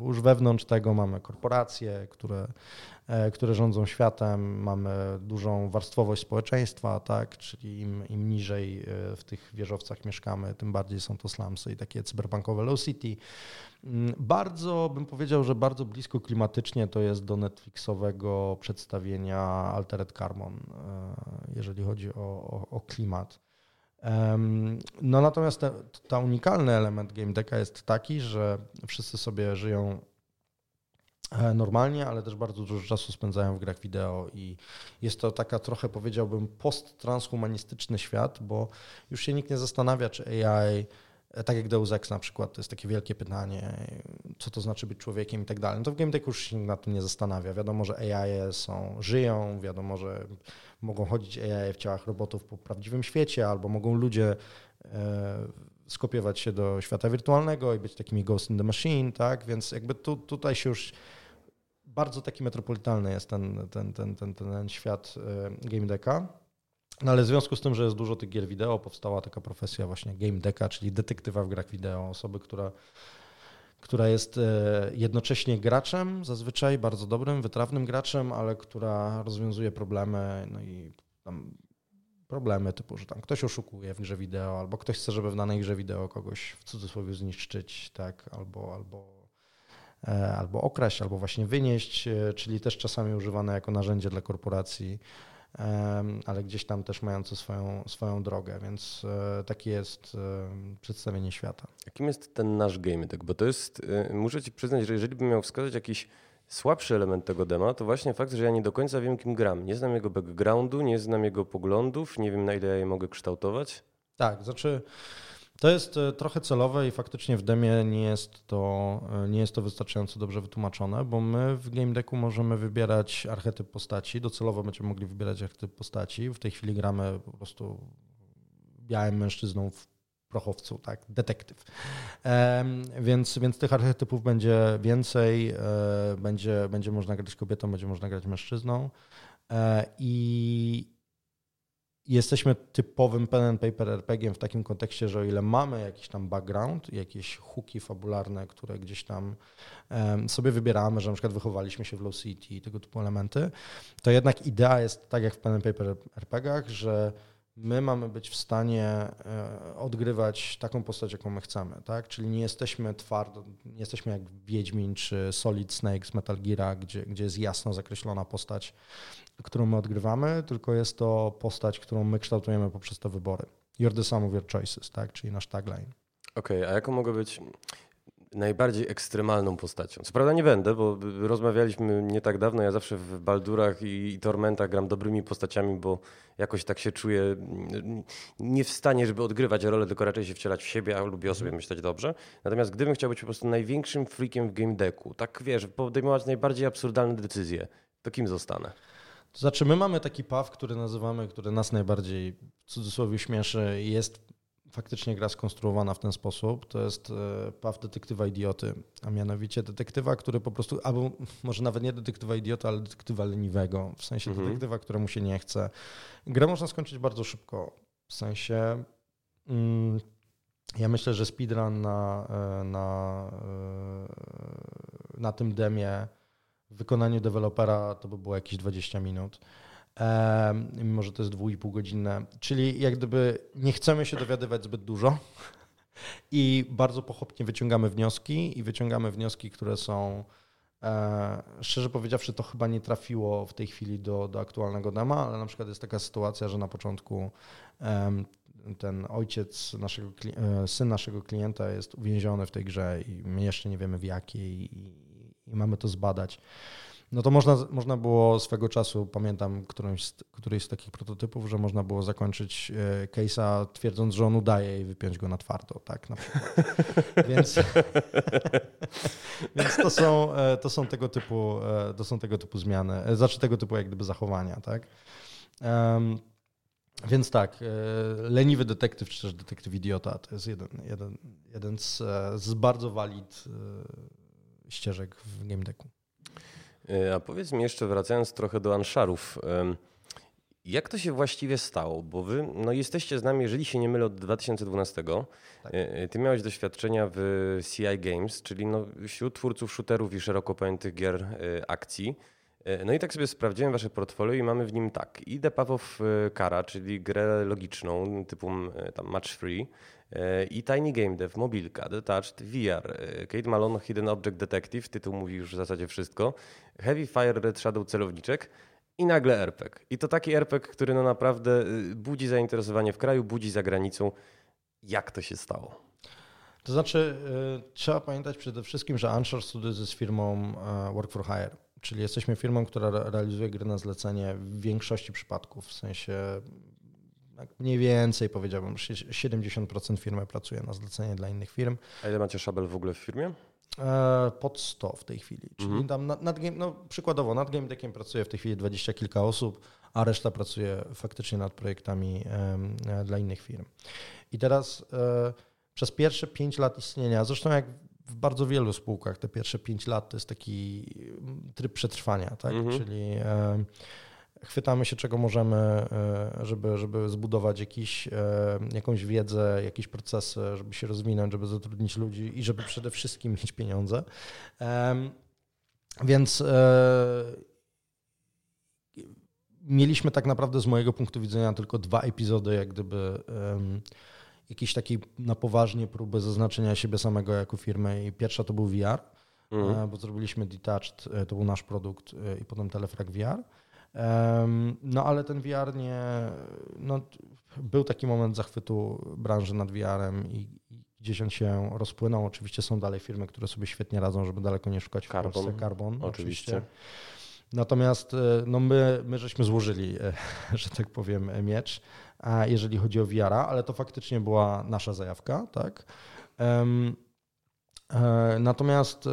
już wewnątrz tego mamy korporacje, które, które rządzą światem, mamy dużą warstwowość społeczeństwa, tak? czyli im, im niżej e, w tych wieżowcach mieszkamy, tym bardziej są to slumsy i takie cyberpunkowe low city. Mm, bardzo bym powiedział, że bardzo blisko klimatycznie to jest do Netflixowego przedstawienia Altered Carbon, e, jeżeli chodzi o, o, o klimat. No natomiast ta, ta unikalny element Game Decka jest taki, że wszyscy sobie żyją e, normalnie, ale też bardzo dużo czasu spędzają w grach wideo i jest to taka trochę powiedziałbym post-transhumanistyczny świat, bo już się nikt nie zastanawia, czy AI tak jak Deus Ex na przykład, to jest takie wielkie pytanie, co to znaczy być człowiekiem i tak dalej. No to w Game Tech już się nad tym nie zastanawia. Wiadomo, że AI są, żyją, wiadomo, że mogą chodzić AI w ciałach robotów po prawdziwym świecie, albo mogą ludzie e, skopiować się do świata wirtualnego i być takimi ghost in the machine, tak? Więc jakby tu, tutaj się już bardzo taki metropolitalny jest ten, ten, ten, ten, ten świat e, Game Decka. No ale w związku z tym, że jest dużo tych gier wideo, powstała taka profesja właśnie game decka, czyli detektywa w grach wideo, osoby, która, która jest e, jednocześnie graczem, zazwyczaj bardzo dobrym, wytrawnym graczem, ale która rozwiązuje problemy, no i problemy typu, że tam ktoś oszukuje w grze wideo, albo ktoś chce, żeby w danej grze wideo kogoś w cudzysłowie zniszczyć, tak, albo, albo, albo okraść, albo właśnie wynieść, e, czyli też czasami używane jako narzędzie dla korporacji ale gdzieś tam też mający swoją, swoją drogę, więc e, takie jest przedstawienie świata. Jakim jest ten nasz game? Bo to jest, e, muszę ci przyznać, że jeżeli bym miał wskazać jakiś słabszy element tego dema, to właśnie fakt, że ja nie do końca wiem, kim gram. Nie znam jego backgroundu, nie znam jego poglądów, nie wiem, na ile ja je mogę kształtować. Tak, znaczy to jest e, trochę celowe i faktycznie w demie nie jest to, e, nie jest to wystarczająco dobrze wytłumaczone, bo my w game decku możemy wybierać archetyp postaci. Docelowo będziemy mogli wybierać archetyp postaci. W tej chwili gramy po prostu białym mężczyzną w prochowcu, tak, detektyw. więc, więc tych archetypów będzie więcej, e, będzie, będzie można grać kobietą, będzie można grać mężczyzną. I, jesteśmy typowym pen and paper RPG w takim kontekście, że o ile mamy jakiś tam background, jakieś hooki fabularne, które gdzieś tam um, sobie wybieramy, że na przykład wychowaliśmy się w Low City i tego typu elementy, to jednak idea jest tak jak w pen and paper RPGach, że my mamy być w stanie e, odgrywać taką postać, jaką my chcemy, tak? Czyli nie jesteśmy twardo, nie jesteśmy jak Wiedźmin czy Solid Snake z Metal Gear, gdzie, gdzie jest jasno zakreślona postać, którą my odgrywamy, tylko jest to postać, którą my kształtujemy poprzez te wybory. You're the sum of your choices, tak? Czyli nasz tagline. Okej, okay, a jaką mogę być najbardziej ekstremalną postacią. Co prawda nie będę, bo rozmawialiśmy nie tak dawno. Ja zawsze w Baldurach i Tormentach gram dobrymi postaciami, bo jakoś tak się czuję mm, nie w stanie, żeby odgrywać rolę, tylko raczej się wcielać w siebie, a lubię o sobie mhm. myśleć dobrze. Natomiast gdybym chciał być po prostu największym freakiem w game decku, tak wiesz, podejmować najbardziej absurdalne decyzje, to kim zostanę? To znaczy, my mamy taki paw, który nazywamy, który nas najbardziej w cudzysłowie śmieszy, jest faktycznie gra skonstruowana w ten sposób. To jest e, paw detektywa idioty, a mianowicie detektywa, który po prostu, albo może nawet nie detektywa idiota, ale detektywa leniwego, w sensie mhm. detektywa, któremu się nie chce. Grę można skończyć bardzo szybko, w sensie mm, ja myślę, że speedrun na, e, na, e, na tym demie w wykonaniu dewelopera to by było jakieś 20 minut mimo że to jest dwóch i godzinne. Czyli jak gdyby nie chcemy się dowiadywać zbyt dużo i bardzo pochopnie wyciągamy wnioski i wyciągamy wnioski, które są e, szczerze powiedziawszy, to chyba nie trafiło w tej chwili do, do aktualnego dema, ale na przykład jest taka sytuacja, że na początku ten ojciec naszego, e, syn naszego klienta jest uwięziony w tej grze i my jeszcze nie wiemy w jakiej i, i mamy to zbadać. No to można, można było swego czasu, pamiętam którąś z, któryś z takich prototypów, że można było zakończyć e, case'a twierdząc, że on udaje i wypiąć go na twardo, tak na przykład. więc, więc to, są, e, to, są tego typu, e, to są tego typu zmiany, znaczy tego typu jak gdyby zachowania, tak. Um, więc tak, leniwy detektyw, czy też detektyw idiota, to jest jeden, jeden, jeden z, z bardzo walid ścieżek w game decku. E, a powiedz mi jeszcze, wracając trochę do Anszarów, jak to się właściwie stało? Bo wy no, jesteście z nami, jeżeli się nie mylę, od 2012. Tak. E, e, ty miałeś doświadczenia w CI Games, czyli no, wśród twórców shooterów i szeroko pojętych gier akcji. No i tak sobie sprawdziłem wasze portfolio i mamy w nim tak. I The Path of Kara, czyli grę logiczną typu tam match free, i Tiny Game Dev, mobilka, Detached, VR, Kate Malone, Hidden Object Detective, tytuł mówi już w zasadzie wszystko, Heavy Fire Red Shadow celowniczek i nagle RPG. I to taki RPG, który no naprawdę y, budzi zainteresowanie w kraju, budzi za granicą. Jak to się stało? To znaczy, y, trzeba pamiętać przede wszystkim, że Anshore Studios jest firmą y, Work for Hire, czyli jesteśmy firmą, która realizuje gry na zlecenie w większości przypadków, w sensie mniej więcej powiedziałbym, 70% firmy pracuje na zlecenie dla innych firm. A ile macie szabel w ogóle w firmie? E, pod 100 w tej chwili. Czyli mhm. tam nad, nad game, no przykładowo nad Game Deckiem pracuje w tej chwili dwadzieścia kilka osób, a reszta pracuje faktycznie nad projektami e, dla innych firm. I teraz e, przez pierwsze 5 lat istnienia, zresztą jak w bardzo wielu spółkach te pierwsze 5 lat to jest taki tryb przetrwania, tak? Mhm. Czyli chwytamy się czego możemy, e, żeby, żeby zbudować jakiś, e, jakąś wiedzę, jakieś procesy, żeby się rozwinąć, żeby zatrudnić ludzi i żeby przede wszystkim mieć pieniądze. Więc e, mieliśmy tak naprawdę z mojego punktu widzenia tylko dwa epizody, jak gdyby jakiejś takiej na poważnie próby zaznaczenia siebie samego jako firmy. I pierwsza to był VR, mhm. bo zrobiliśmy Detached, to był nasz produkt i potem Telefrag VR. No ale ten VR nie. No, był taki moment zachwytu branży nad VR-em i, gdzieś on się rozpłynął. Oczywiście są dalej firmy, które sobie świetnie radzą, żeby daleko nie szukać w Carbon, Polsce. Carbon oczywiście. oczywiście. Natomiast e, no my, my żeśmy złożyli, e, że tak powiem, miecz, jeżeli chodzi o VR-a, ale to faktycznie była nasza zajawka, tak. E, natomiast e,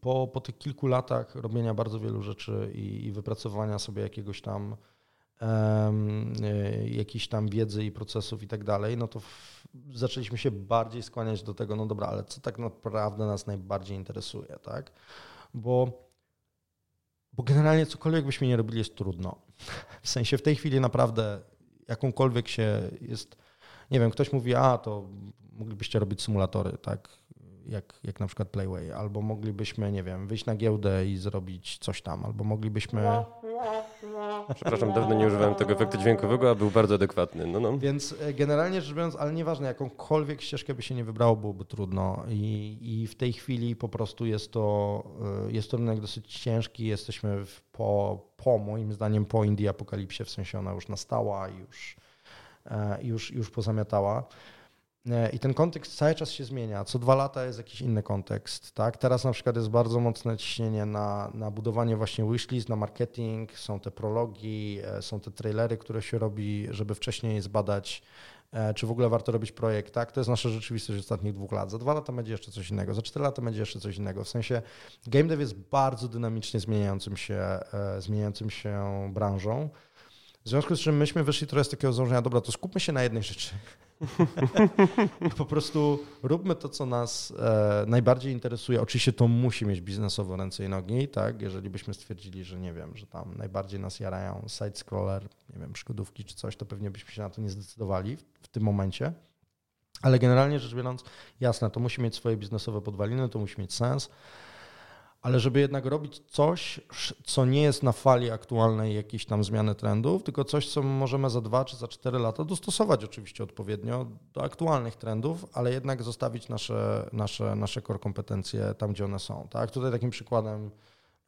po, po tych kilku latach robienia bardzo wielu rzeczy i, i wypracowania sobie jakiegoś tam um, jakiejś tam wiedzy i procesów i tak dalej, no to w, zaczęliśmy się bardziej skłaniać do tego, no dobra, ale co tak naprawdę nas najbardziej interesuje, tak? Bo, bo generalnie cokolwiek byśmy nie robili jest trudno. W sensie w tej chwili naprawdę jakąkolwiek się jest, nie wiem, ktoś mówi, a to moglibyście robić symulatory, tak? Jak, jak na przykład Playway, albo moglibyśmy, nie wiem, wyjść na giełdę i zrobić coś tam, albo moglibyśmy... Przepraszam, dawno nie używałem tego efektu dźwiękowego, a był bardzo adekwatny. No, no. Więc e, generalnie rzecz biorąc, ale nieważne, jakąkolwiek ścieżkę by się nie wybrało, byłoby trudno I, i w tej chwili po prostu jest to, e, jest to rynek dosyć ciężki, jesteśmy w, po, po, moim zdaniem, po Indii Apokalipsie, w sensie ona już nastała i już, e, już, już pozamiatała. I ten kontekst cały czas się zmienia. Co dwa lata jest jakiś inny kontekst. Tak? Teraz na przykład jest bardzo mocne ciśnienie na, na budowanie właśnie wishlist, na marketing, są te prologi, e, są te trailery, które się robi, żeby wcześniej zbadać, e, czy w ogóle warto robić projekt. Tak? To jest nasza rzeczywistość ostatnich dwóch lat. Za dwa lata będzie jeszcze coś innego, za cztery lata będzie jeszcze coś innego. W sensie game dev jest bardzo dynamicznie zmieniającym się, e, zmieniającym się branżą. W związku z czym myśmy wyszli trochę z takiego założenia, dobra, to skupmy się na jednej rzeczy. Po prostu róbmy to, co nas e, najbardziej interesuje. Oczywiście to musi mieć biznesowo ręce i nogi, tak? Jeżeli byśmy stwierdzili, że nie wiem, że tam najbardziej nas jarają side-scroller, nie wiem, przygodówki czy coś, to pewnie byśmy się na to nie zdecydowali w, w tym momencie. Ale generalnie rzecz biorąc, jasne, to musi mieć swoje biznesowe podwaliny, to musi mieć sens ale żeby jednak robić coś, co nie jest na fali aktualnej jakiejś tam zmiany trendów, tylko coś, co możemy za dwa czy za cztery lata dostosować oczywiście odpowiednio do aktualnych trendów, ale jednak zostawić nasze, nasze, nasze core kompetencje tam, gdzie one są. Tak? Tutaj takim przykładem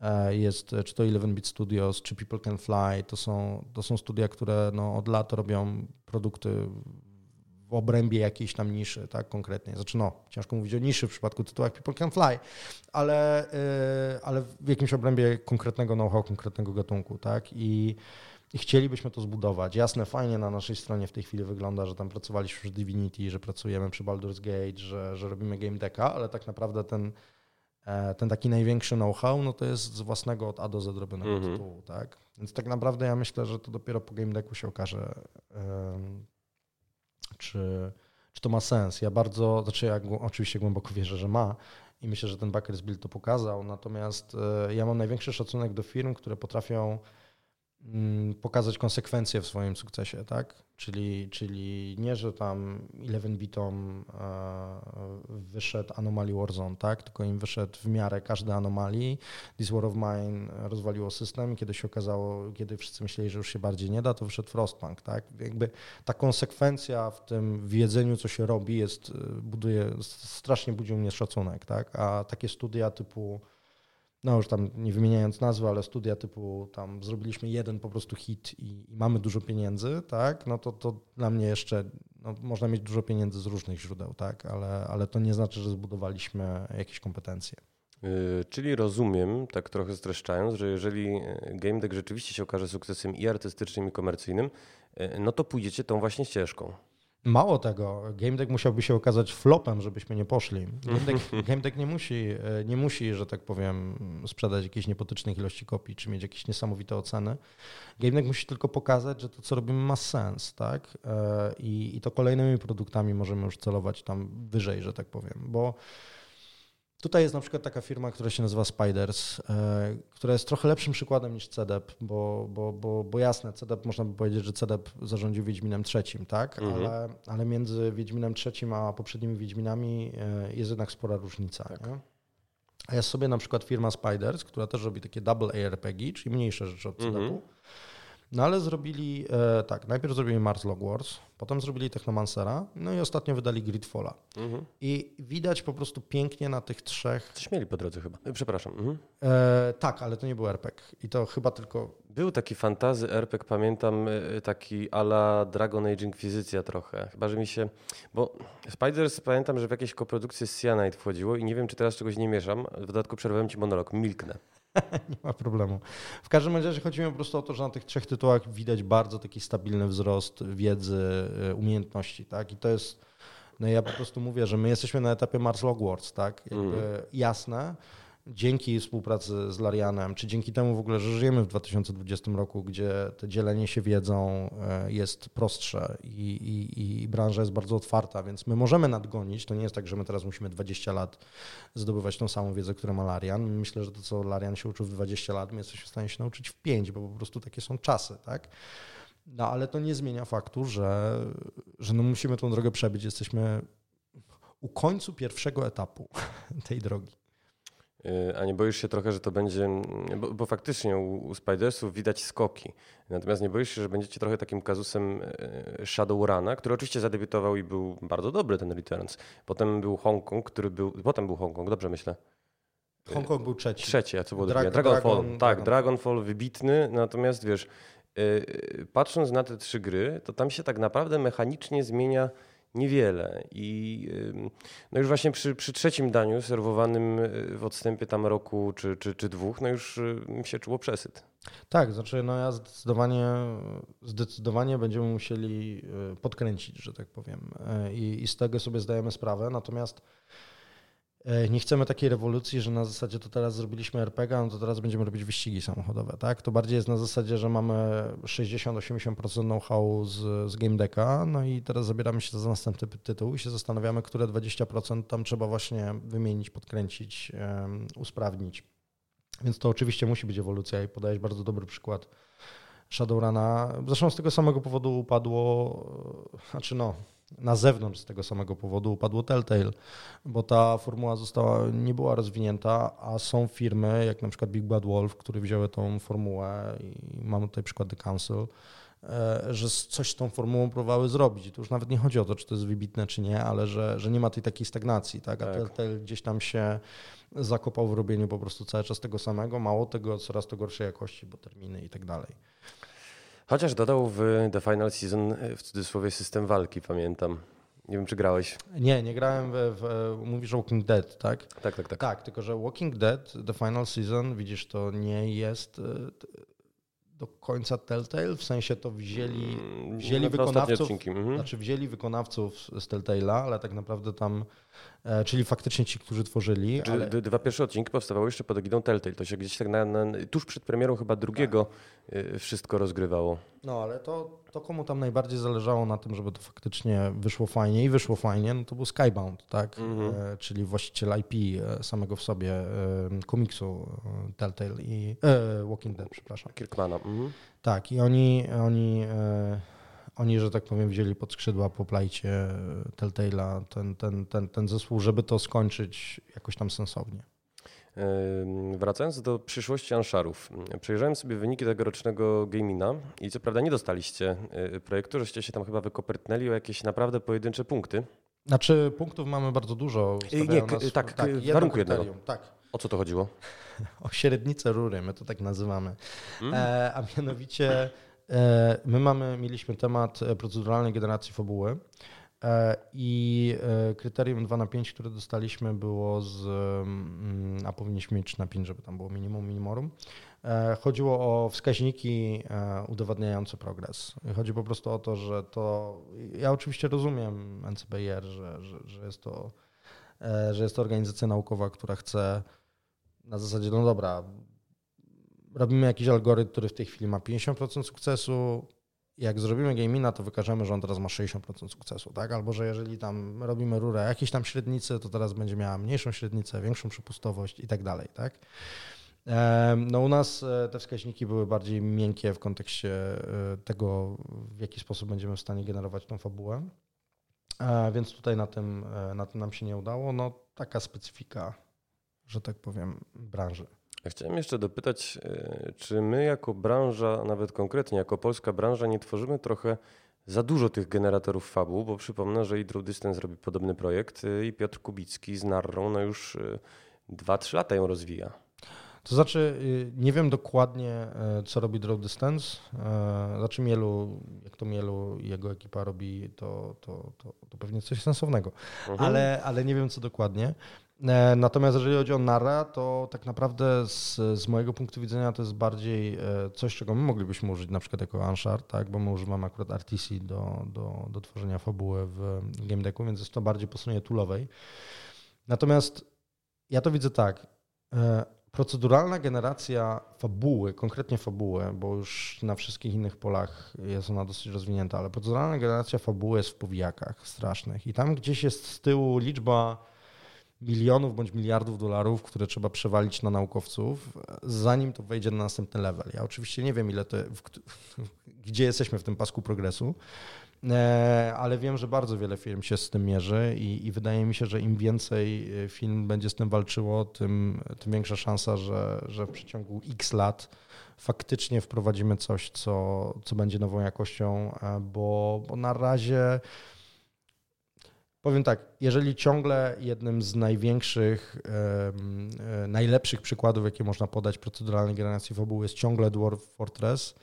e, jest czy to 11-bit Studios, czy People Can Fly, to są, to są studia, które no, od lat robią produkty w obrębie jakiejś tam niszy, tak, konkretnie. Znaczy, no, ciężko mówić o niszy w przypadku tytułów People Can Fly, ale, yy, ale w jakimś obrębie konkretnego know-how, konkretnego gatunku, tak, i, i chcielibyśmy to zbudować. Jasne, fajnie na naszej stronie w tej chwili wygląda, że tam pracowaliśmy przy Divinity, że pracujemy przy Baldur's Gate, że, że robimy game decka, ale tak naprawdę ten, e, ten taki największy know-how, no to jest z własnego od A do Z robionego mm -hmm. tytułu, tak? Więc tak naprawdę ja myślę, że to dopiero po game decku się okaże, czy, czy to ma sens. Ja bardzo, znaczy ja oczywiście głęboko wierzę, że ma i myślę, że ten Backers Build to pokazał, natomiast e, ja mam największy szacunek do firm, które potrafią pokazać konsekwencje w swoim sukcesie, tak? Czyli, czyli nie, że tam 11-bitom e, wyszedł Anomaly Warzone, tak? tylko im wyszedł w miarę każdy anomalii. This War of Mine rozwaliło system, kiedy się okazało, kiedy wszyscy myśleli, że już się bardziej nie da, to wyszedł Frostpunk. Tak? Jakby ta konsekwencja w tym wiedzeniu, co się robi, jest, buduje, strasznie budzi u mnie szacunek. Tak? A takie studia typu no już tam nie wymieniając nazwy, ale studia typu tam zrobiliśmy jeden po prostu hit i, i mamy dużo pieniędzy, tak, no to, to dla mnie jeszcze no, można mieć dużo pieniędzy z różnych źródeł, tak, ale, ale to nie znaczy, że zbudowaliśmy jakieś kompetencje. Yy, czyli rozumiem, tak trochę streszczając, że jeżeli yy, Game Deck rzeczywiście się okaże sukcesem i artystycznym, i komercyjnym, no to pójdziecie tą właśnie ścieżką. Mało tego, Game Deck musiałby się okazać flopem, żebyśmy nie poszli. Game Deck, Game Deck nie, musi, nie musi, że tak powiem, sprzedać jakiejś niepotycznych ilości kopii, czy mieć jakieś niesamowite oceny. Game Deck musi tylko pokazać, że to, co robimy, ma sens, tak? I, i to kolejnymi produktami możemy już celować tam wyżej, że tak powiem, bo Tutaj jest na przykład taka firma, która się nazywa Spiders, e, która jest trochę lepszym przykładem niż CDEP, bo, bo, bo, bo jasne, CDEP można by powiedzieć, że CDEP zarządził Wiedźminem trzecim, tak? Mhm. Ale, ale między Wiedźminem trzecim a poprzednimi Wiedźminami e, jest jednak spora różnica. Tak. A jest sobie na przykład firma Spiders, która też robi takie double ARPG, czyli mniejsze rzeczy od CDEPu. Mhm. No ale zrobili e, tak, najpierw zrobili Mars Log Wars, potem zrobili Technomancera, no i ostatnio wydali Gridfalla. Mhm. I widać po prostu pięknie na tych trzech. Coś mieli po drodze chyba. E, przepraszam. Mhm. E, tak, ale to nie był RPG. I to chyba tylko. Był taki fantazy RPG, pamiętam, e, taki ala Dragon Age Inquisicja trochę. Chyba, że mi się. Bo Spiders pamiętam, że w jakieś koprodukcje z Cyanide wchodziło i nie wiem, czy teraz czegoś nie mieszam. W dodatku przerwałem ci monolog. Milknę. nie ma problemu. W każdym razie chodzi mi po prostu o to, że na tych trzech tytułach widać bardzo taki stabilny wzrost wiedzy, y, umiejętności, tak? I to jest, no ja po prostu mówię, że my jesteśmy na etapie Mars Logwarts, tak? Jakby mm. Jasne, dzięki współpracy z Larianem, czy dzięki temu w ogóle, że żyjemy w 2020 roku, gdzie to dzielenie się wiedzą e, jest prostsze i, i, i, branża jest bardzo otwarta, więc my możemy nadgonić. To nie jest tak, że my teraz musimy 20 lat zdobywać tą samą wiedzę, którą ma Larian. Myślę, że to, co Larian się uczył w 20 lat, my jesteśmy w stanie się nauczyć w 5, bo po prostu takie są czasy, tak? No ale to nie zmienia faktu, że, że no musimy tą drogę przebyć. Jesteśmy u końcu pierwszego etapu tej drogi. Y, a nie boisz się trochę, że to będzie, bo, bo faktycznie u, u, Spidersów widać skoki. Natomiast nie boisz się, że będziecie trochę takim kazusem y, Shadowruna, który oczywiście zadebiutował i był bardzo dobry ten Returns. Potem był Hongkong, który był, potem był Hongkong, dobrze myślę. Hongkong był trzeci. Trzeci, a co było Dra Dragonfall. Dragon, tak, Dragonfall wybitny, natomiast wiesz, yy, patrząc na te trzy gry, to tam się tak naprawdę mechanicznie zmienia niewiele. I no już właśnie przy, przy trzecim daniu serwowanym y, w odstępie tam roku czy, czy, czy dwóch, no już y, się czuło przesyt. Tak, znaczy no ja zdecydowanie, zdecydowanie będziemy musieli y, podkręcić, że tak powiem. I, i z tego sobie zdajemy sprawę. Natomiast nie chcemy takiej rewolucji, że na zasadzie to teraz zrobiliśmy RPG, no to teraz będziemy robić wyścigi samochodowe, tak? To bardziej jest na zasadzie, że mamy 60-80% know-how z, z Game Decka, no i teraz zabieramy się za następny tytuł i się zastanawiamy, które 20% tam trzeba właśnie wymienić, podkręcić, um, usprawnić. Więc to oczywiście musi być ewolucja i podajesz bardzo dobry przykład Shadowruna. Zresztą z tego samego powodu upadło, znaczy no, na zewnątrz z tego samego powodu upadło Telltale, bo ta formuła została, nie była rozwinięta, a są firmy, jak na przykład Big Bad Wolf, które wzięły tą formułę i mamy tutaj przykład The Council, e, że coś z tą formułą próbowały zrobić. I tu już nawet nie chodzi o to, czy to jest wybitne, czy nie, ale że, że nie ma tej takiej stagnacji, tak? A tak. Telltale gdzieś tam się zakopał w robieniu po prostu cały czas tego samego, mało tego, coraz to gorszej jakości, bo terminy i tak dalej. Chociaż dodał w The Final Season e, w cudzysłowie system walki, pamiętam. Nie wiem, czy grałeś. Nie, nie grałem w, w mówisz o Walking Dead, tak? Tak, tak, tak. Tak, tylko że Walking Dead, The Final Season, widzisz, to nie jest e, do końca Telltale, w sensie to wzięli, mm, wzięli wykonawców, mhm. znaczy wzięli wykonawców z Telltale'a, ale tak naprawdę tam E, czyli faktycznie ci, którzy tworzyli. Ale... Dwa pierwsze odcinki powstawały jeszcze pod egidą Telltale. To się gdzieś tak na, na, tuż przed premierą chyba drugiego tak. wszystko rozgrywało. No ale to, to komu tam najbardziej zależało na tym, żeby to faktycznie wyszło fajnie i wyszło fajnie, no to był Skybound, tak? Mhm. E, czyli właściciel IP e, samego w sobie e, komiksu Telltale i e, Walking Dead, przepraszam. Kirkmana. Mhm. Tak i oni, oni oni, że tak powiem, wzięli pod skrzydła po plajcie Telltale'a ten, ten, ten, ten zespół, żeby to skończyć jakoś tam sensownie. Wracając do przyszłości Anszarów, przejrzałem sobie wyniki tegorocznego Gamina i co prawda nie dostaliście y, projektu, żeście się tam chyba wykopertnęli o jakieś naprawdę pojedyncze punkty. Znaczy punktów mamy bardzo dużo. Nie, nas, tak, tak warunku jednego. Tak. O co to chodziło? o średnicę rury, my to tak nazywamy. Mm. E, a mianowicie E, my mamy, mieliśmy temat e, proceduralnej generacji fabuły e, i kryterium 2 na 5, które dostaliśmy było z, mm, a powinniśmy mieć 3 na 5, żeby tam było minimum, minimorum, E, chodziło o wskaźniki e, udowadniające progres. Chodzi po prostu o to, że to. Ja oczywiście rozumiem NCBR, że, że, że, jest, to, e, że jest to organizacja naukowa, która chce na zasadzie, no dobra, robimy jakiś algorytm, który w tej chwili ma 50% sukcesu. Jak zrobimy gamina, to wykażemy, że on teraz ma 60% sukcesu, tak? Albo że jeżeli tam robimy rurę jakiejś tam średnicy, to teraz będzie miała mniejszą średnicę, większą przepustowość i tak dalej, tak? No u nas e, te wskaźniki były bardziej miękkie w kontekście e, tego, w jaki sposób będziemy w stanie generować tą fabułę. E, więc tutaj na tym, na tym nam się nie udało. No taka specyfika, że tak powiem, branży. Chciałem jeszcze dopytać, czy my jako branża, nawet konkretnie jako polska branża, nie tworzymy trochę za dużo tych generatorów fabuł, bo przypomnę, że i Draw Distance robi podobny projekt i Piotr Kubicki z Narrą no już 2-3 lata ją rozwija. To znaczy, nie wiem dokładnie, e, co robi Draw Distance. E, znaczy, Mielu, jak to Mielu i jego ekipa robi, to, to, to, to pewnie coś sensownego, mhm. ale, ale nie wiem, co dokładnie. E, natomiast jeżeli chodzi o Nara, to tak naprawdę z, z mojego punktu widzenia to jest bardziej coś, czego my moglibyśmy użyć na przykład jako Anshar, tak? bo my używamy akurat RTC do, do, do tworzenia fabuły w game decku, więc jest to bardziej po stronie toolowej. Natomiast ja to widzę tak, proceduralna generacja fabuły, konkretnie fabuły, bo już na wszystkich innych polach jest ona dosyć rozwinięta, ale proceduralna generacja fabuły jest w powijakach strasznych i tam gdzieś jest z tyłu liczba milionów bądź miliardów dolarów, które trzeba przewalić na naukowców, zanim to wejdzie na następny level. Ja oczywiście nie wiem, ile to, w, gdzie jesteśmy w tym pasku progresu, E, ale wiem, że bardzo wiele firm się z tym mierzy i, i, wydaje mi się, że im więcej e, firm będzie z tym walczyło, tym, tym większa szansa, że, że w przeciągu x lat faktycznie wprowadzimy coś, co, co będzie nową jakością, e, bo, bo na razie. Powiem tak, jeżeli ciągle jednym z największych, najlepszych przykładów, jakie można podać proceduralnej generacji fabuły jest ciągle Dwarf Fortress,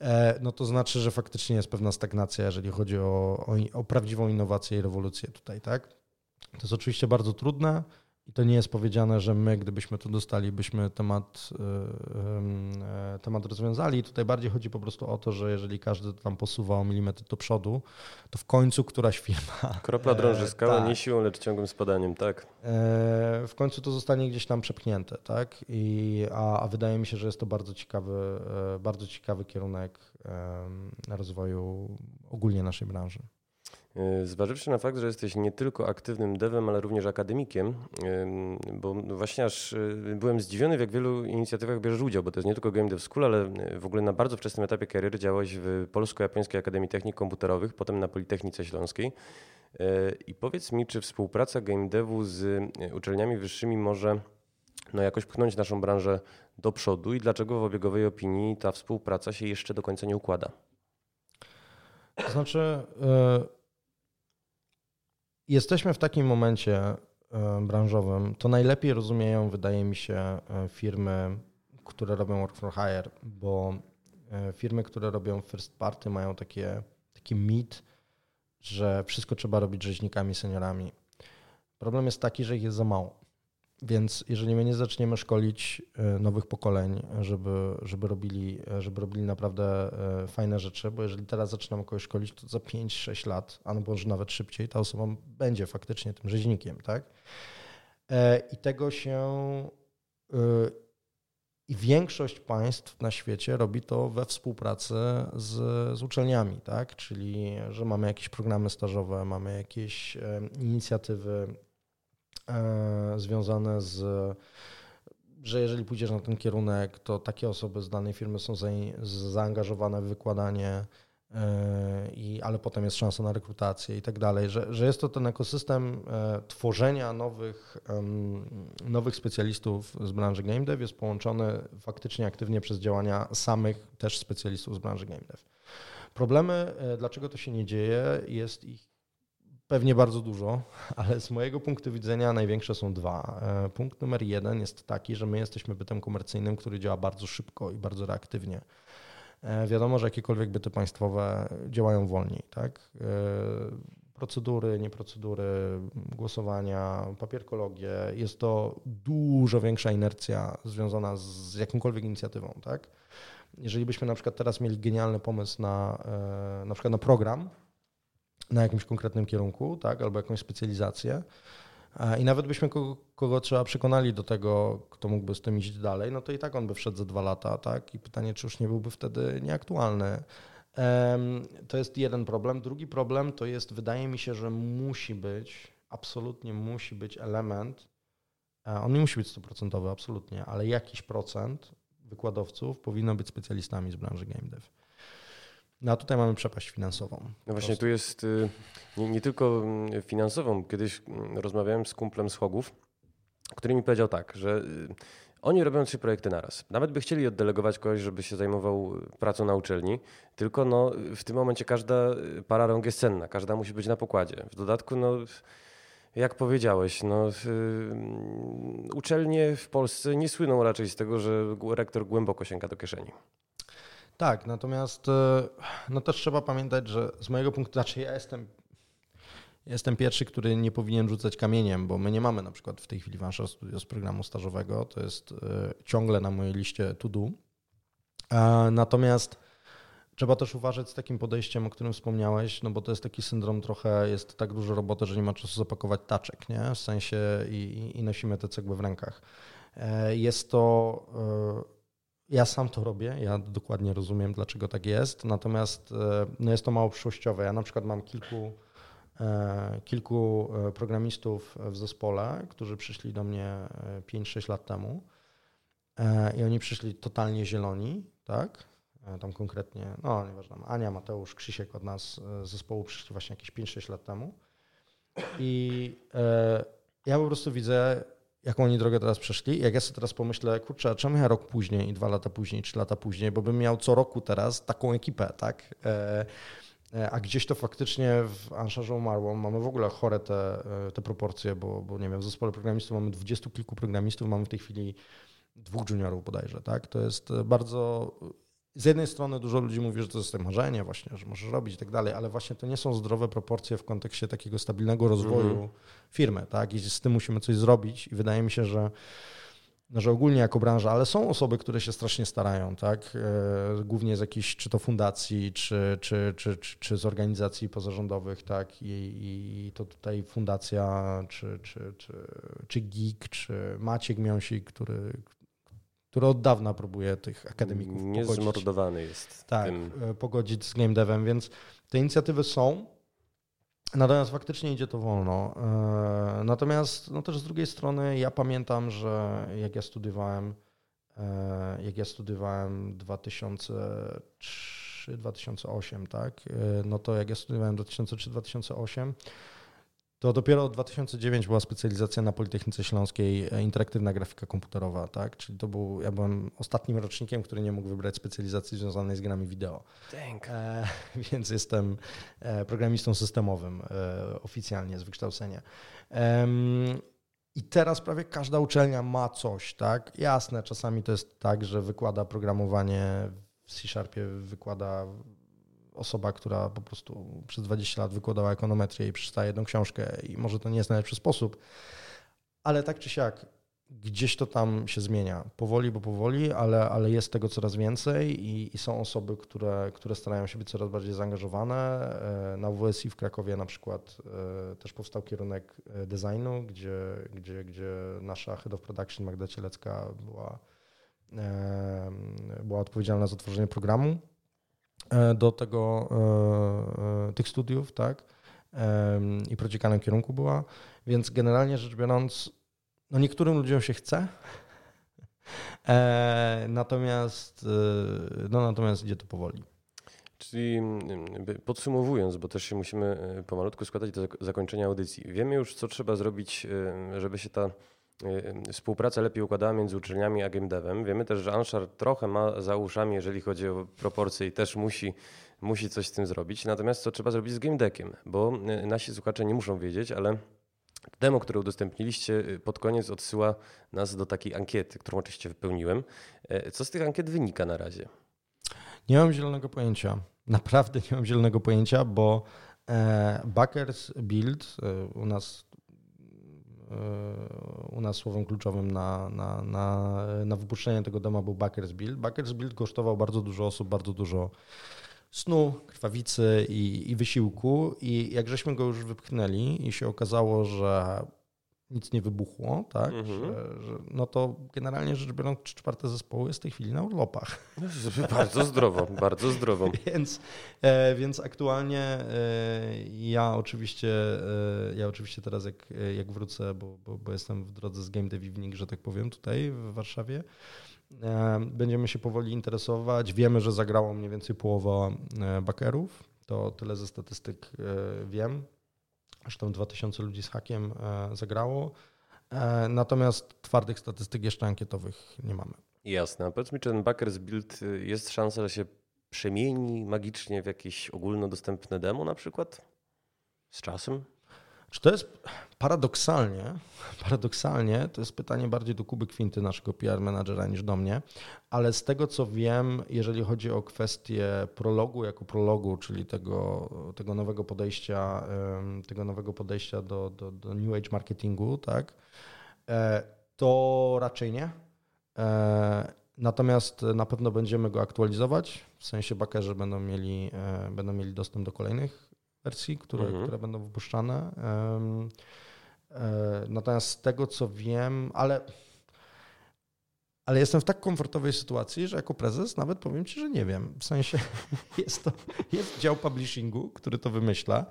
E, no to znaczy, że faktycznie jest pewna stagnacja, jeżeli chodzi o, o, o prawdziwą innowację i rewolucję tutaj, tak? To jest oczywiście bardzo trudne, i to nie jest powiedziane, że my, gdybyśmy to dostali, byśmy temat, e, e, temat rozwiązali. Tutaj bardziej chodzi po prostu o to, że jeżeli każdy tam posuwa o milimetr do przodu, to w końcu któraś firma. Kropla drąży skałę tak, nie siłą, lecz ciągłym spadaniem, tak. W końcu to zostanie gdzieś tam przepchnięte, tak? I, a, a wydaje mi się, że jest to bardzo ciekawy, e, bardzo ciekawy kierunek rozwoju ogólnie naszej branży. E, zważywszy na fakt, że jesteś nie tylko aktywnym devem, ale również akademikiem, bo właśnie aż e, byłem zdziwiony, w jak wielu inicjatywach bierzesz udział, bo to jest nie tylko Game Dev School, ale w ogóle na bardzo wczesnym etapie kariery działałeś w Polsko-Japońskiej Akademii Technik Komputerowych, potem na Politechnice Śląskiej. E, I powiedz mi, czy współpraca game devu z uczelniami wyższymi może no, jakoś pchnąć naszą branżę do przodu i dlaczego w obiegowej opinii ta współpraca się jeszcze do końca nie układa? To znaczy, jesteśmy w takim momencie e, branżowym, to najlepiej rozumieją, wydaje mi się, e, firmy, które robią work for hire, bo e, firmy, które robią first party mają takie, taki mit, że wszystko trzeba robić rzeźnikami, seniorami. Problem jest taki, że ich jest za mało. Więc jeżeli my nie zaczniemy szkolić e, nowych pokoleń, żeby, żeby, robili, e, żeby robili naprawdę e, fajne rzeczy, bo jeżeli teraz zaczynamy kogoś szkolić, to za 5-6 lat, a może nawet szybciej, ta osoba będzie faktycznie tym rzeźnikiem, tak? I tego się i większość państw na świecie robi to we współpracy z, z uczelniami, tak? Czyli, że mamy jakieś programy stażowe, mamy jakieś inicjatywy związane z że jeżeli pójdziesz na ten kierunek, to takie osoby z danej firmy są zaangażowane w wykładanie, e, i, ale potem jest szansa na rekrutację i tak dalej, że, że jest to ten ekosystem e, tworzenia nowych, nowych specjalistów z branży game dev jest połączony faktycznie aktywnie przez działania samych też specjalistów z branży game dev. Problemy, dlaczego to się nie dzieje, jest ich Pewnie bardzo dużo, ale z mojego punktu widzenia największe są dwa. E, punkt numer jeden jest taki, że my jesteśmy bytem komercyjnym, który działa bardzo szybko i bardzo reaktywnie. E, wiadomo, że jakiekolwiek byty państwowe działają wolniej. Tak? E, procedury, nieprocedury, głosowania, papierkologię. Jest to dużo większa inercja związana z jakąkolwiek inicjatywą, tak? Jeżeli byśmy na przykład teraz mieli genialny pomysł na, na przykład na program, na jakimś konkretnym kierunku, tak, albo jakąś specjalizację, i nawet byśmy kogo, kogo, trzeba przekonali do tego, kto mógłby z tym iść dalej, no to i tak on by wszedł za dwa lata, tak? I pytanie, czy już nie byłby wtedy nieaktualny. To jest jeden problem. Drugi problem to jest, wydaje mi się, że musi być, absolutnie musi być element, e, on nie musi być stuprocentowy, absolutnie, ale jakiś procent wykładowców powinno być specjalistami z branży game dev. No a tutaj mamy przepaść finansową. No właśnie, tu jest y, nie, nie, tylko mm, finansową. Kiedyś mm, rozmawiałem z kumplem z Hogów, który mi powiedział tak, że y, oni robią trzy projekty naraz. Nawet by chcieli oddelegować kogoś, żeby się zajmował pracą na uczelni, tylko no, w tym momencie każda para rąk jest cenna, każda musi być na pokładzie. W dodatku, no, jak powiedziałeś, no, uczelnie w Polsce nie słyną raczej z tego, że rektor głęboko sięga do kieszeni. Tak, natomiast e, no też trzeba pamiętać, że z mojego punktu, znaczy ja jestem Jestem pierwszy, który nie powinien rzucać kamieniem, bo my nie mamy na przykład w tej chwili Vansha Studios programu stażowego. To jest e, ciągle na mojej liście to do. Natomiast trzeba też uważać z takim podejściem, o którym wspomniałeś, no bo to jest taki syndrom trochę, jest tak dużo roboty, że nie ma czasu zapakować taczek, nie? W sensie i, i nosimy te cegły w rękach. E, jest to, e, ja sam to robię, ja dokładnie rozumiem, dlaczego tak jest, natomiast no jest to mało przyszłościowe. Ja na przykład mam kilku E, kilku e, programistów w zespole, którzy przyszli do mnie 5-6 e, lat temu i oni przyszli totalnie zieloni, tak? Tam konkretnie, no nieważne, Ania, Mateusz, Krzysiek od nas z zespołu przyszli właśnie jakieś 5-6 lat temu. I ja po prostu widzę, jaką oni drogę teraz przeszli. Jak ja sobie teraz pomyślę, kurczę, czemu ja rok później, dwa lata później, trzy lata później, bo bym miał co roku teraz taką ekipę, tak? E, a gdzieś to faktycznie w Ansharze umarło. Mamy w ogóle chore te, e, te proporcje, bo, bo nie wiem, w zespole programistów mamy dwudziestu kilku programistów, mamy w tej chwili dwóch juniorów bodajże, tak? To jest e, bardzo... Z jednej strony dużo ludzi mówi, że to jest marzenie właśnie, że możesz robić i tak dalej, ale właśnie to nie są zdrowe proporcje w kontekście takiego stabilnego rozwoju mm -hmm. firmy, tak? I z tym musimy coś zrobić i wydaje mi się, że no, że ogólnie jako branża, ale są osoby, które się strasznie starają, tak? E, głównie z jakichś, czy to fundacji, czy, czy, czy, czy, z organizacji pozarządowych, tak? I, I, to tutaj fundacja, czy, czy, czy, czy GIG, czy Maciek Miąsik, który, który od dawna próbuje tych akademików Niezmordowany jest. Tak, tym. E, pogodzić z game devem, więc te inicjatywy są. Natomiast faktycznie idzie to wolno. E, natomiast no też z drugiej strony ja pamiętam, że jak ja studiowałem, e, jak ja studiowałem 2003-2008, tak, no to jak ja studiowałem 2003-2008, to dopiero od 2009 była specjalizacja na Politechnice Śląskiej e, interaktywna grafika komputerowa, tak? Czyli to był, ja byłem ostatnim rocznikiem, który nie mógł wybrać specjalizacji związanej z grami wideo. E, więc jestem e, programistą systemowym e, oficjalnie z wykształcenia. I teraz prawie każda uczelnia ma coś, tak? Jasne, czasami to jest tak, że wykłada programowanie w C-Sharpie, wykłada osoba, która po prostu przez 20 lat wykładała ekonometrię i przeczyta jedną książkę i może to nie jest najlepszy sposób, ale tak czy siak gdzieś to tam się zmienia. Powoli, bo powoli, ale, ale jest tego coraz więcej i, i, są osoby, które, które starają się być coraz bardziej zaangażowane. E, na WSI w Krakowie na przykład e, też powstał kierunek e, designu, gdzie, gdzie, gdzie nasza head of production Magda Cielecka była, była odpowiedzialna za tworzenie programu do tego, e, e, tych studiów, tak? I prodziekanym kierunku była. Więc generalnie rzecz biorąc, no niektórym ludziom się chce, natomiast, no natomiast idzie to powoli. Czyli podsumowując, bo też się musimy pomalutku składać do zakończenia audycji. Wiemy już, co trzeba zrobić, żeby się ta współpraca lepiej układała między uczelniami a game devem. Wiemy też, że Anshar trochę ma za uszami, jeżeli chodzi o proporcje i też musi, musi coś z tym zrobić. Natomiast co trzeba zrobić z game deckiem? Bo y, nasi słuchacze nie muszą wiedzieć, ale demo, które udostępniliście y, pod koniec odsyła nas do takiej ankiety, którą oczywiście wypełniłem. Co z tych ankiet wynika na razie? Nie mam zielonego pojęcia. Naprawdę nie mam zielonego pojęcia, bo Backers Build u nas u nas słowem kluczowym na, na, na, na wypuszczenie tego doma był Backers Build. Backers Build kosztował bardzo dużo osób, bardzo dużo snu, krwawicy i, i wysiłku. I jak żeśmy go już wypchnęli i się okazało, że nic nie wybuchło, tak? Mhm. Że, że, no to generalnie rzecz biorąc, trzy czwarte zespołu jest w tej chwili na urlopach. Bardzo zdrowo, bardzo zdrowo. więc, e, więc aktualnie e, ja oczywiście e, ja oczywiście teraz jak, jak wrócę, bo, bo, bo, jestem w drodze z Game Dev że tak powiem, tutaj w Warszawie, będziemy się powoli interesować. Wiemy, że zagrało mniej więcej połowa bakerów. To tyle ze statystyk e, wiem. Zresztą 2000 ludzi z hakiem e, zagrało. E, natomiast twardych statystyk jeszcze ankietowych nie mamy. Jasne. A powiedz mi, czy ten Backers Build y, jest szansa, że się przemieni magicznie w jakieś ogólnodostępne demo na przykład z czasem? Czy to jest paradoksalnie, paradoksalnie, to jest pytanie bardziej do Kuby Kwinty, naszego PR menadżera, niż do mnie, ale z tego co wiem, jeżeli chodzi o kwestię prologu jako prologu, czyli tego, tego nowego podejścia, tego nowego podejścia do, do, do New Age marketingu, tak, e, to raczej nie. E, natomiast na pewno będziemy go aktualizować, w sensie bakerzy będą mieli, e, będą mieli dostęp do kolejnych wersji, które, mhm. które będą wypuszczane. E, natomiast z tego co wiem, ale, ale jestem w tak komfortowej sytuacji, że jako prezes nawet powiem Ci, że nie wiem. W sensie jest, to, jest dział publishingu, który to wymyśla.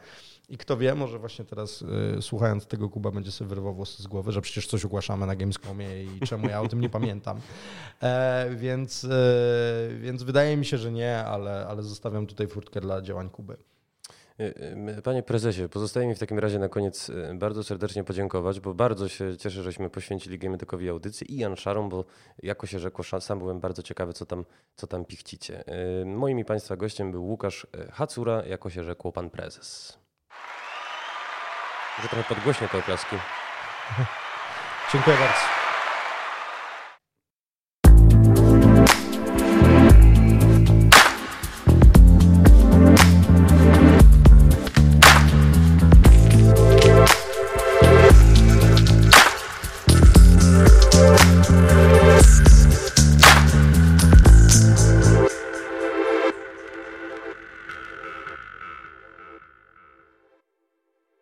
I kto wie, może właśnie teraz y, słuchając tego Kuba będzie sobie wyrwał włosy z głowy, że przecież coś ogłaszamy na Gamescomie i czemu ja o tym nie pamiętam. E, więc, e, więc wydaje mi się, że nie, ale, ale zostawiam tutaj furtkę dla działań Kuby. Y, y, panie prezesie, pozostaje mi w takim razie na koniec y, bardzo serdecznie podziękować, bo bardzo się cieszę, żeśmy poświęcili Gamedykowi audycję i Jan Szarom, bo jako się rzekło, sam byłem bardzo ciekawy, co tam, co tam pichcicie. Moim i Państwa gościem był Łukasz Hacura, jako się rzekło pan prezes. Może trochę podgłośnie te oklaski. Dziękuję bardzo.